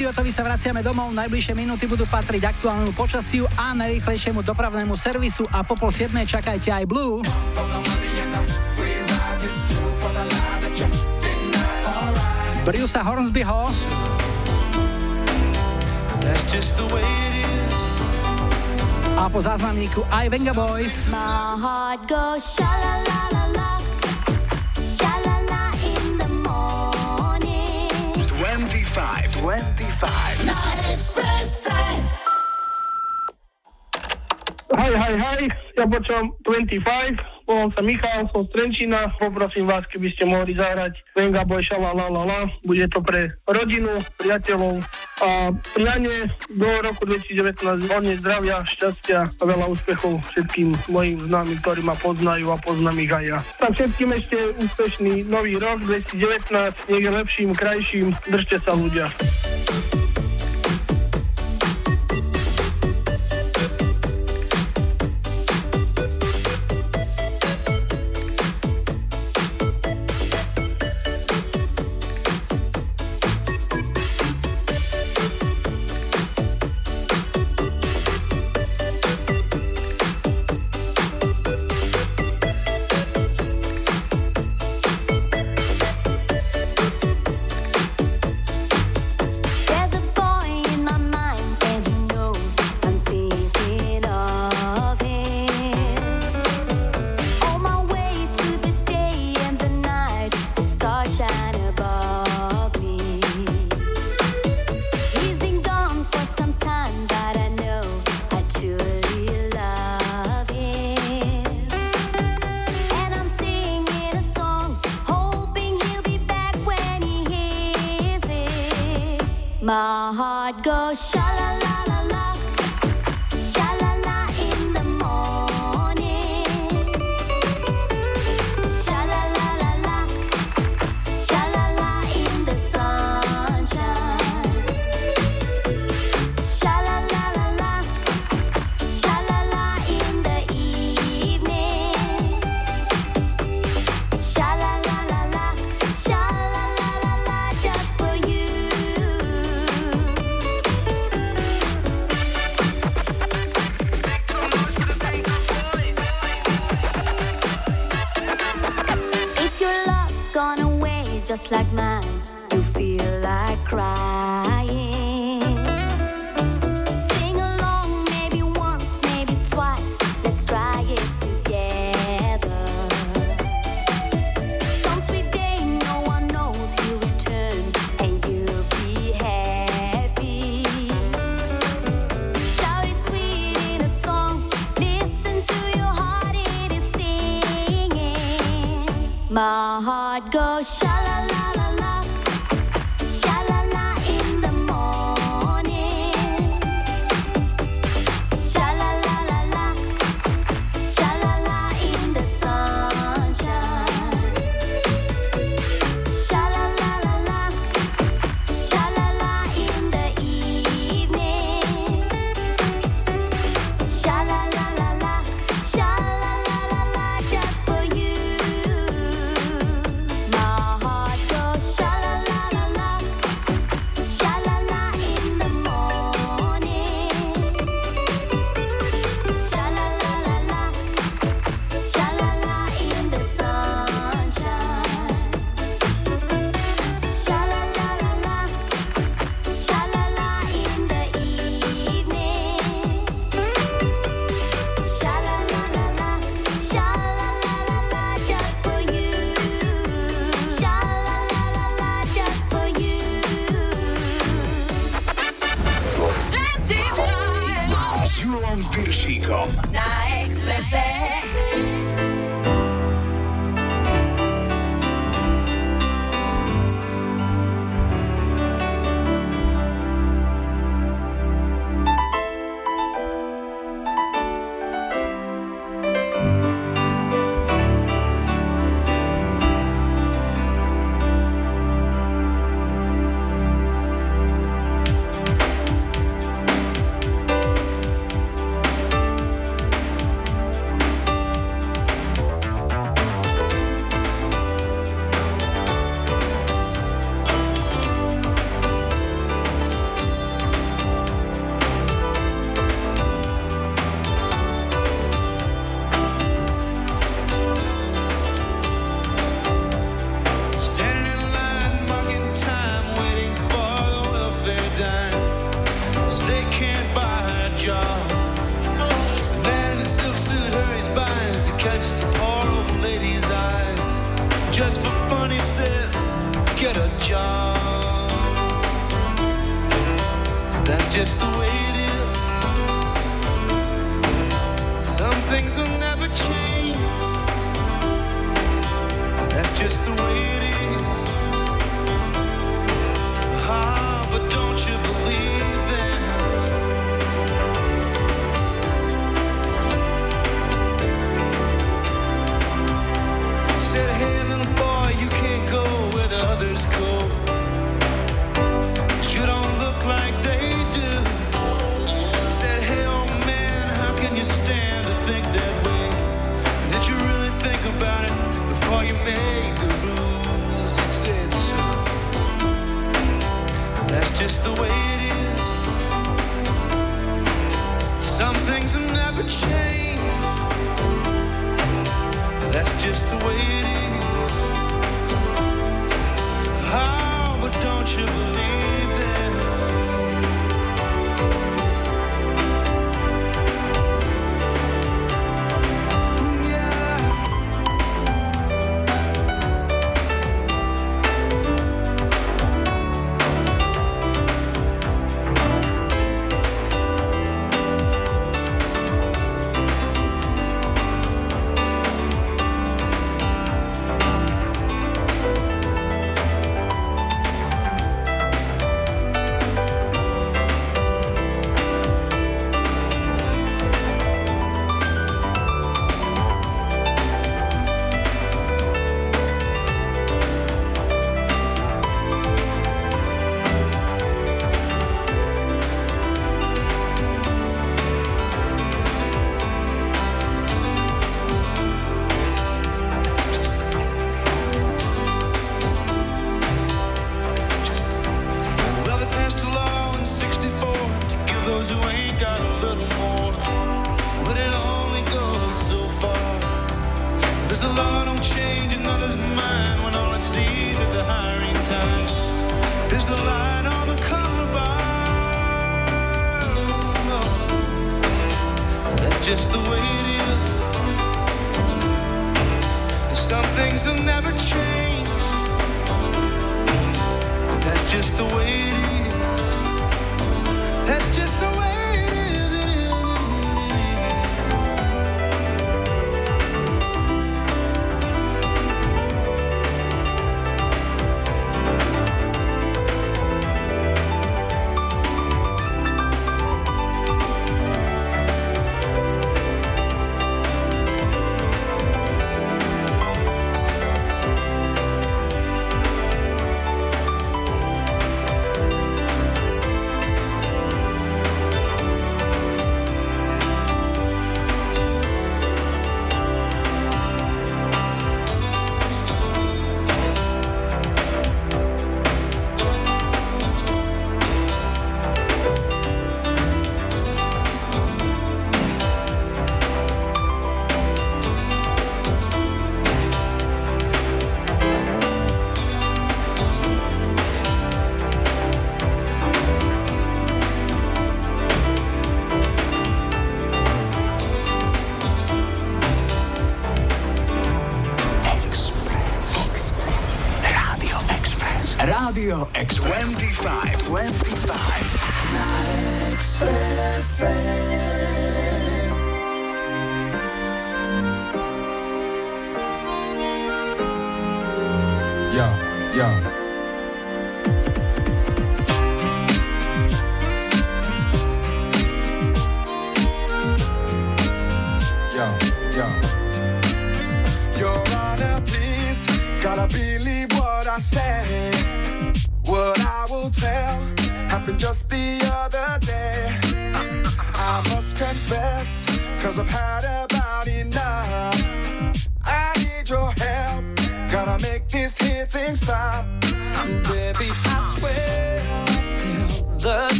idiotovi sa vraciame domov. Najbližšie minúty budú patriť aktuálnemu počasiu a najrýchlejšiemu dopravnému servisu a po pol siedmej čakajte aj Blue. Briusa Hornsbyho. A po záznamníku aj Venga Boys. Five. Hej, hej, hej, ja počúvam 25, volám sa Michal, som z Trenčína, poprosím vás, keby ste mohli zahrať Venga Bojša la la la la, bude to pre rodinu, priateľov a prianie do roku 2019 hodne zdravia, šťastia a veľa úspechov všetkým mojim známym, ktorí ma poznajú a poznám ich aj ja. Tak všetkým ešte úspešný nový rok 2019, nech je lepším, krajším, držte sa ľudia.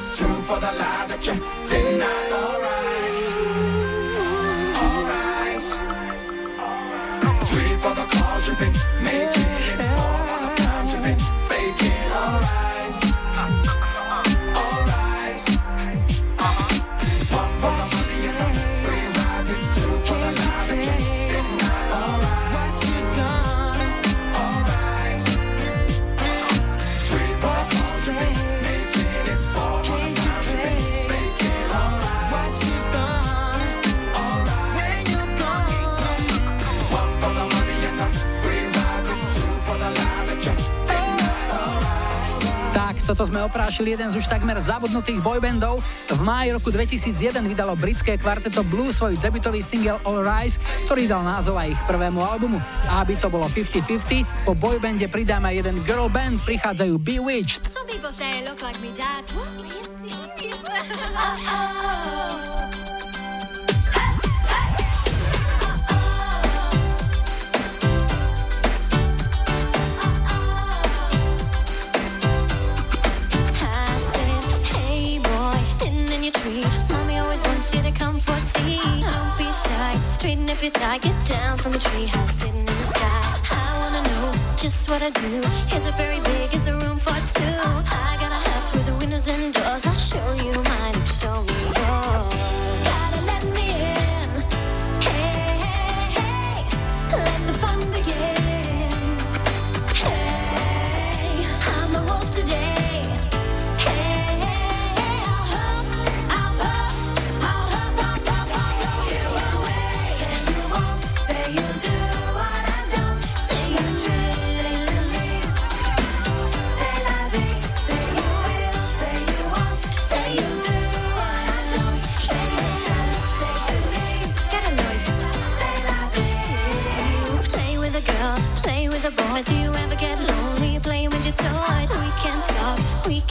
It's two for the lie that you toto sme oprášili jeden z už takmer zabudnutých boybandov. V máji roku 2001 vydalo britské kvarteto Blue svoj debutový single All Rise, ktorý dal názov aj ich prvému albumu. A aby to bolo 50-50, po boybande pridáme jeden girl band, prichádzajú Bewitched. Some people say I look like me dad. What? Are you serious? Uh-oh. I your tree. Mommy always wants you to come for tea. Don't be shy, straighten up your tie, get down from a tree house sitting in the sky. I wanna know just what I do. Is it very big? Is there room for two? I got a house with the windows and doors. I'll show you mine, show me yours.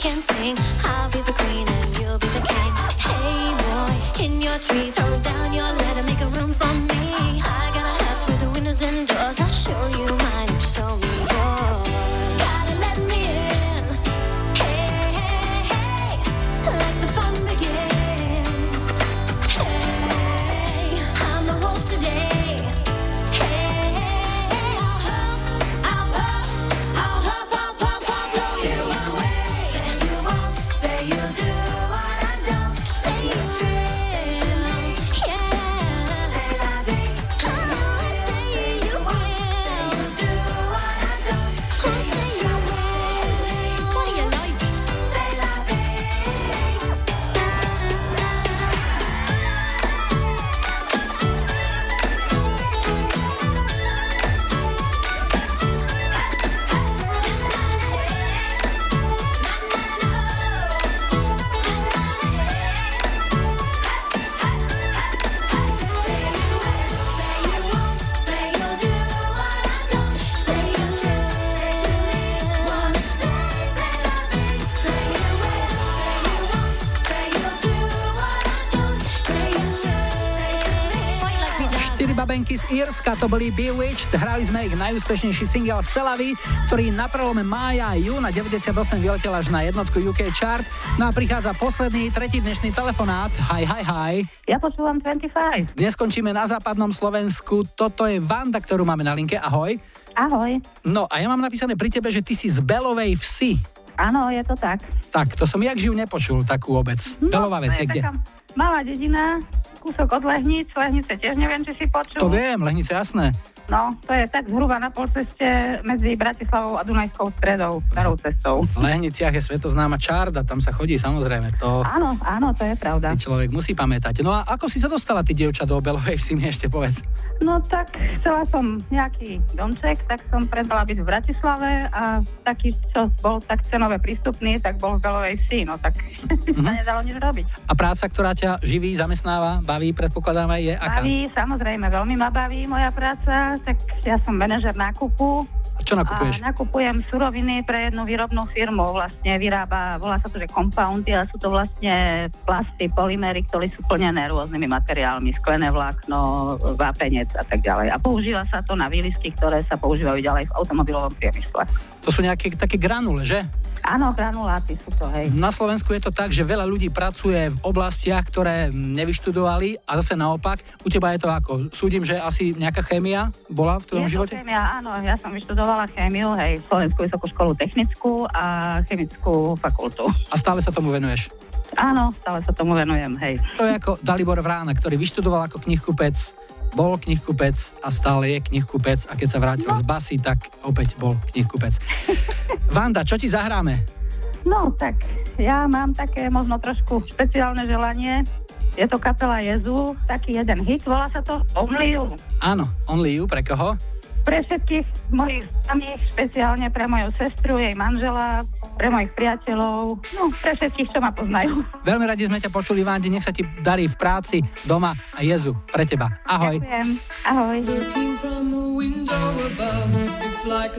Can sing. I'll be the queen and you'll be the king. Hey boy, in your tree, throw down your letter, make a room for me. I got a house with the windows and doors. I'll show you z Írska to boli Bewitched, hrali sme ich najúspešnejší single Celavy, ktorý na prelome mája a júna 98 vyletel až na jednotku UK chart. No a prichádza posledný, tretí dnešný telefonát. Hi, hi, hi. Ja počúvam 25. Dnes skončíme na západnom Slovensku. Toto je Vanda, ktorú máme na linke. Ahoj. Ahoj. No a ja mám napísané pri tebe, že ty si z Belovej vsi. Áno, je to tak. Tak, to som jak živ nepočul, takú obec. No, Belovavec je kde? malá dedina, kúsok od Lehnic, Lehnice tiež neviem, či si počul. To viem, Lehnice, jasné. No, to je tak zhruba na polceste medzi Bratislavou a Dunajskou stredou, starou cestou. V Lehniciach je svetoznáma čárda, tam sa chodí samozrejme. To Áno, áno, to je pravda. človek musí pamätať. No a ako si sa dostala ty dievča do Belovej, si mi ešte povedz. No tak chcela som nejaký domček, tak som predala byť v Bratislave a taký, čo bol tak cenové prístupný, tak bol v Belovej si, no tak Mhm. sa nedalo nič robiť. A práca, ktorá ťa živí, zamestnáva, baví, predpokladám aj je aká? Baví, samozrejme, veľmi ma baví moja práca, tak ja som manažer nákupu. Čo nakupuješ? A nakupujem suroviny pre jednu výrobnú firmu, vlastne vyrába, volá sa to, že compoundy, ale sú to vlastne plasty, polymery, ktoré sú plnené rôznymi materiálmi, sklené vlákno, vápenec a tak ďalej. A používa sa to na výlisky, ktoré sa používajú ďalej v automobilovom priemysle. To sú nejaké také granule, že? Áno, granuláty sú to, hej. Na Slovensku je to tak, že veľa ľudí pracuje v oblastiach, ktoré nevyštudovali a zase naopak. U teba je to ako? Súdim, že asi nejaká chémia bola v tvojom Je živote? chémia, áno, ja som vyštudovala chémiu, hej, Slovenskú vysokú školu technickú a chemickú fakultu. A stále sa tomu venuješ? Áno, stále sa tomu venujem, hej. To je ako Dalibor Vrána, ktorý vyštudoval ako knihkupec, bol knihkupec a stále je knihkupec a keď sa vrátil z basy, tak opäť bol knihkupec. Vanda, čo ti zahráme? No tak, ja mám také možno trošku špeciálne želanie. Je to kapela Jezu, taký jeden hit, volá sa to Only You. Áno, Only You, pre koho? Pre všetkých mojich známych, špeciálne pre moju sestru, jej manžela, pre mojich priateľov, no pre všetkých, čo ma poznajú. Veľmi radi sme ťa počuli, Vandi, nech sa ti darí v práci, doma a Jezu, pre teba. Ahoj. Ďakujem. Ahoj. Looking from a window above, it's like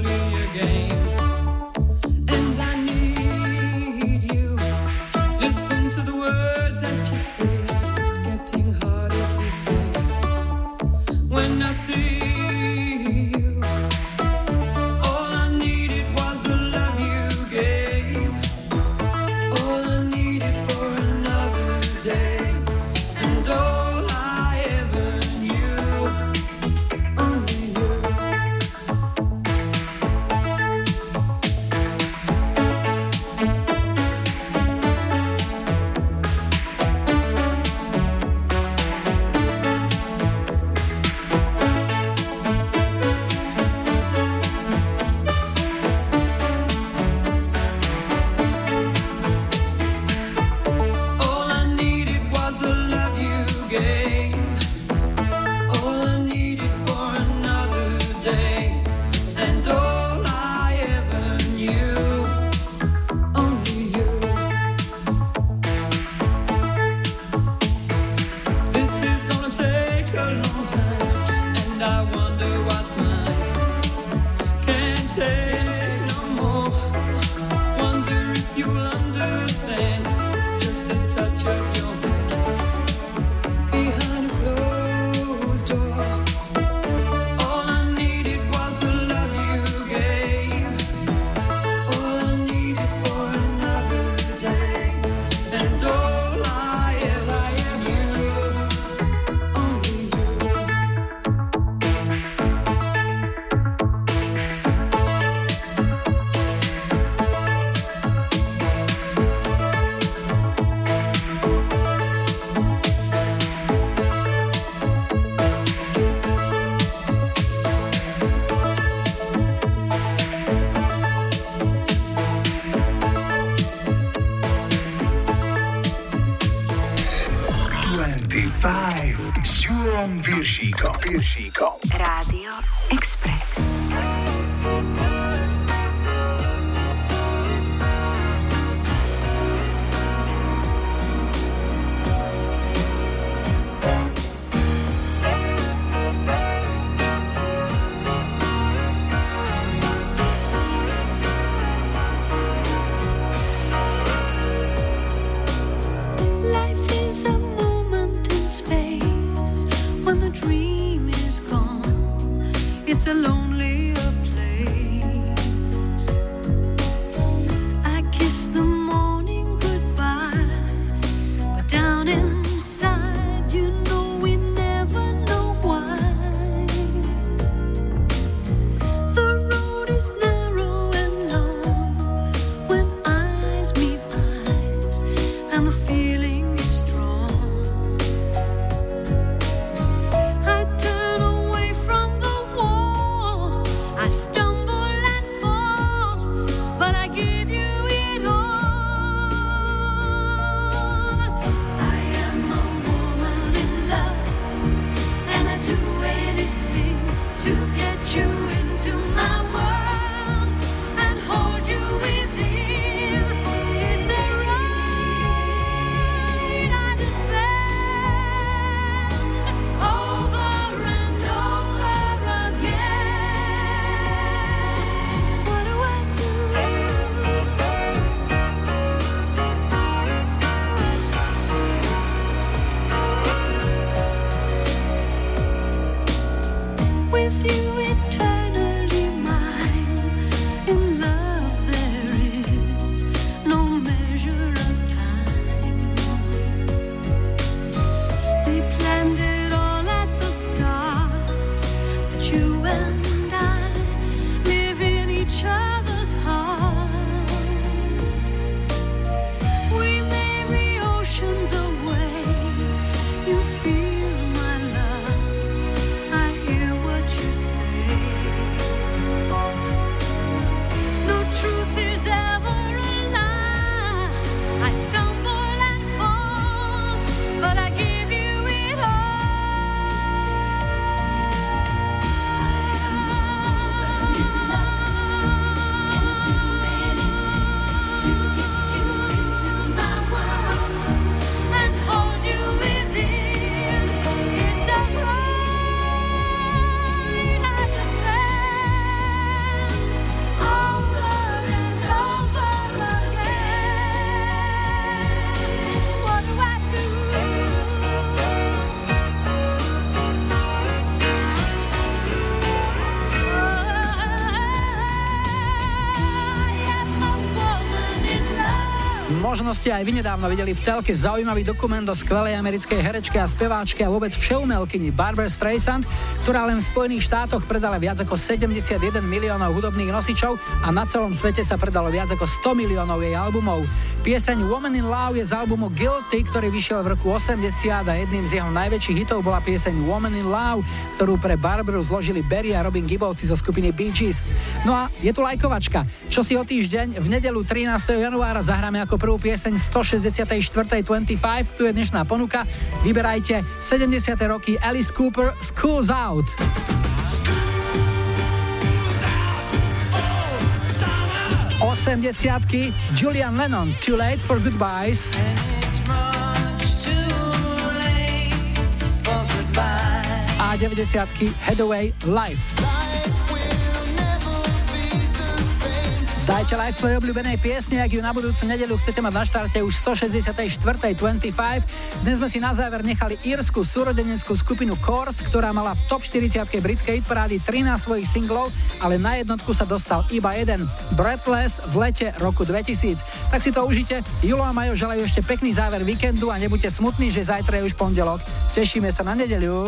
Možno ste aj vy nedávno videli v telke zaujímavý dokument o skvelej americkej herečke a speváčke a vôbec všeumelkyni Barbara Streisand, ktorá len v Spojených štátoch predala viac ako 71 miliónov hudobných nosičov a na celom svete sa predalo viac ako 100 miliónov jej albumov. Pieseň Woman in Love je z albumu Guilty, ktorý vyšiel v roku 80 a jedným z jeho najväčších hitov bola pieseň Woman in Love, ktorú pre Barbaru zložili Barry a Robin Gibbovci zo skupiny Bee Gees. No a je tu lajkovačka. Čo si o týždeň v nedelu 13. januára zahráme ako prvú pieseň 164.25. Tu je dnešná ponuka. Vyberajte 70. roky Alice Cooper School's Out. 80 Julian Lennon Too Late for Goodbyes a 90 Headaway Life. Dajte like svojej obľúbenej piesne, ak ju na budúcu nedelu chcete mať na štarte už 164.25. Dnes sme si na záver nechali írsku súrodeneckú skupinu Course, ktorá mala v top 40 britskej hitparády 13 svojich singlov, ale na jednotku sa dostal iba jeden, Breathless v lete roku 2000. Tak si to užite. Julo a Majo želajú ešte pekný záver víkendu a nebuďte smutní, že zajtra je už pondelok. Tešíme sa na nedeliu.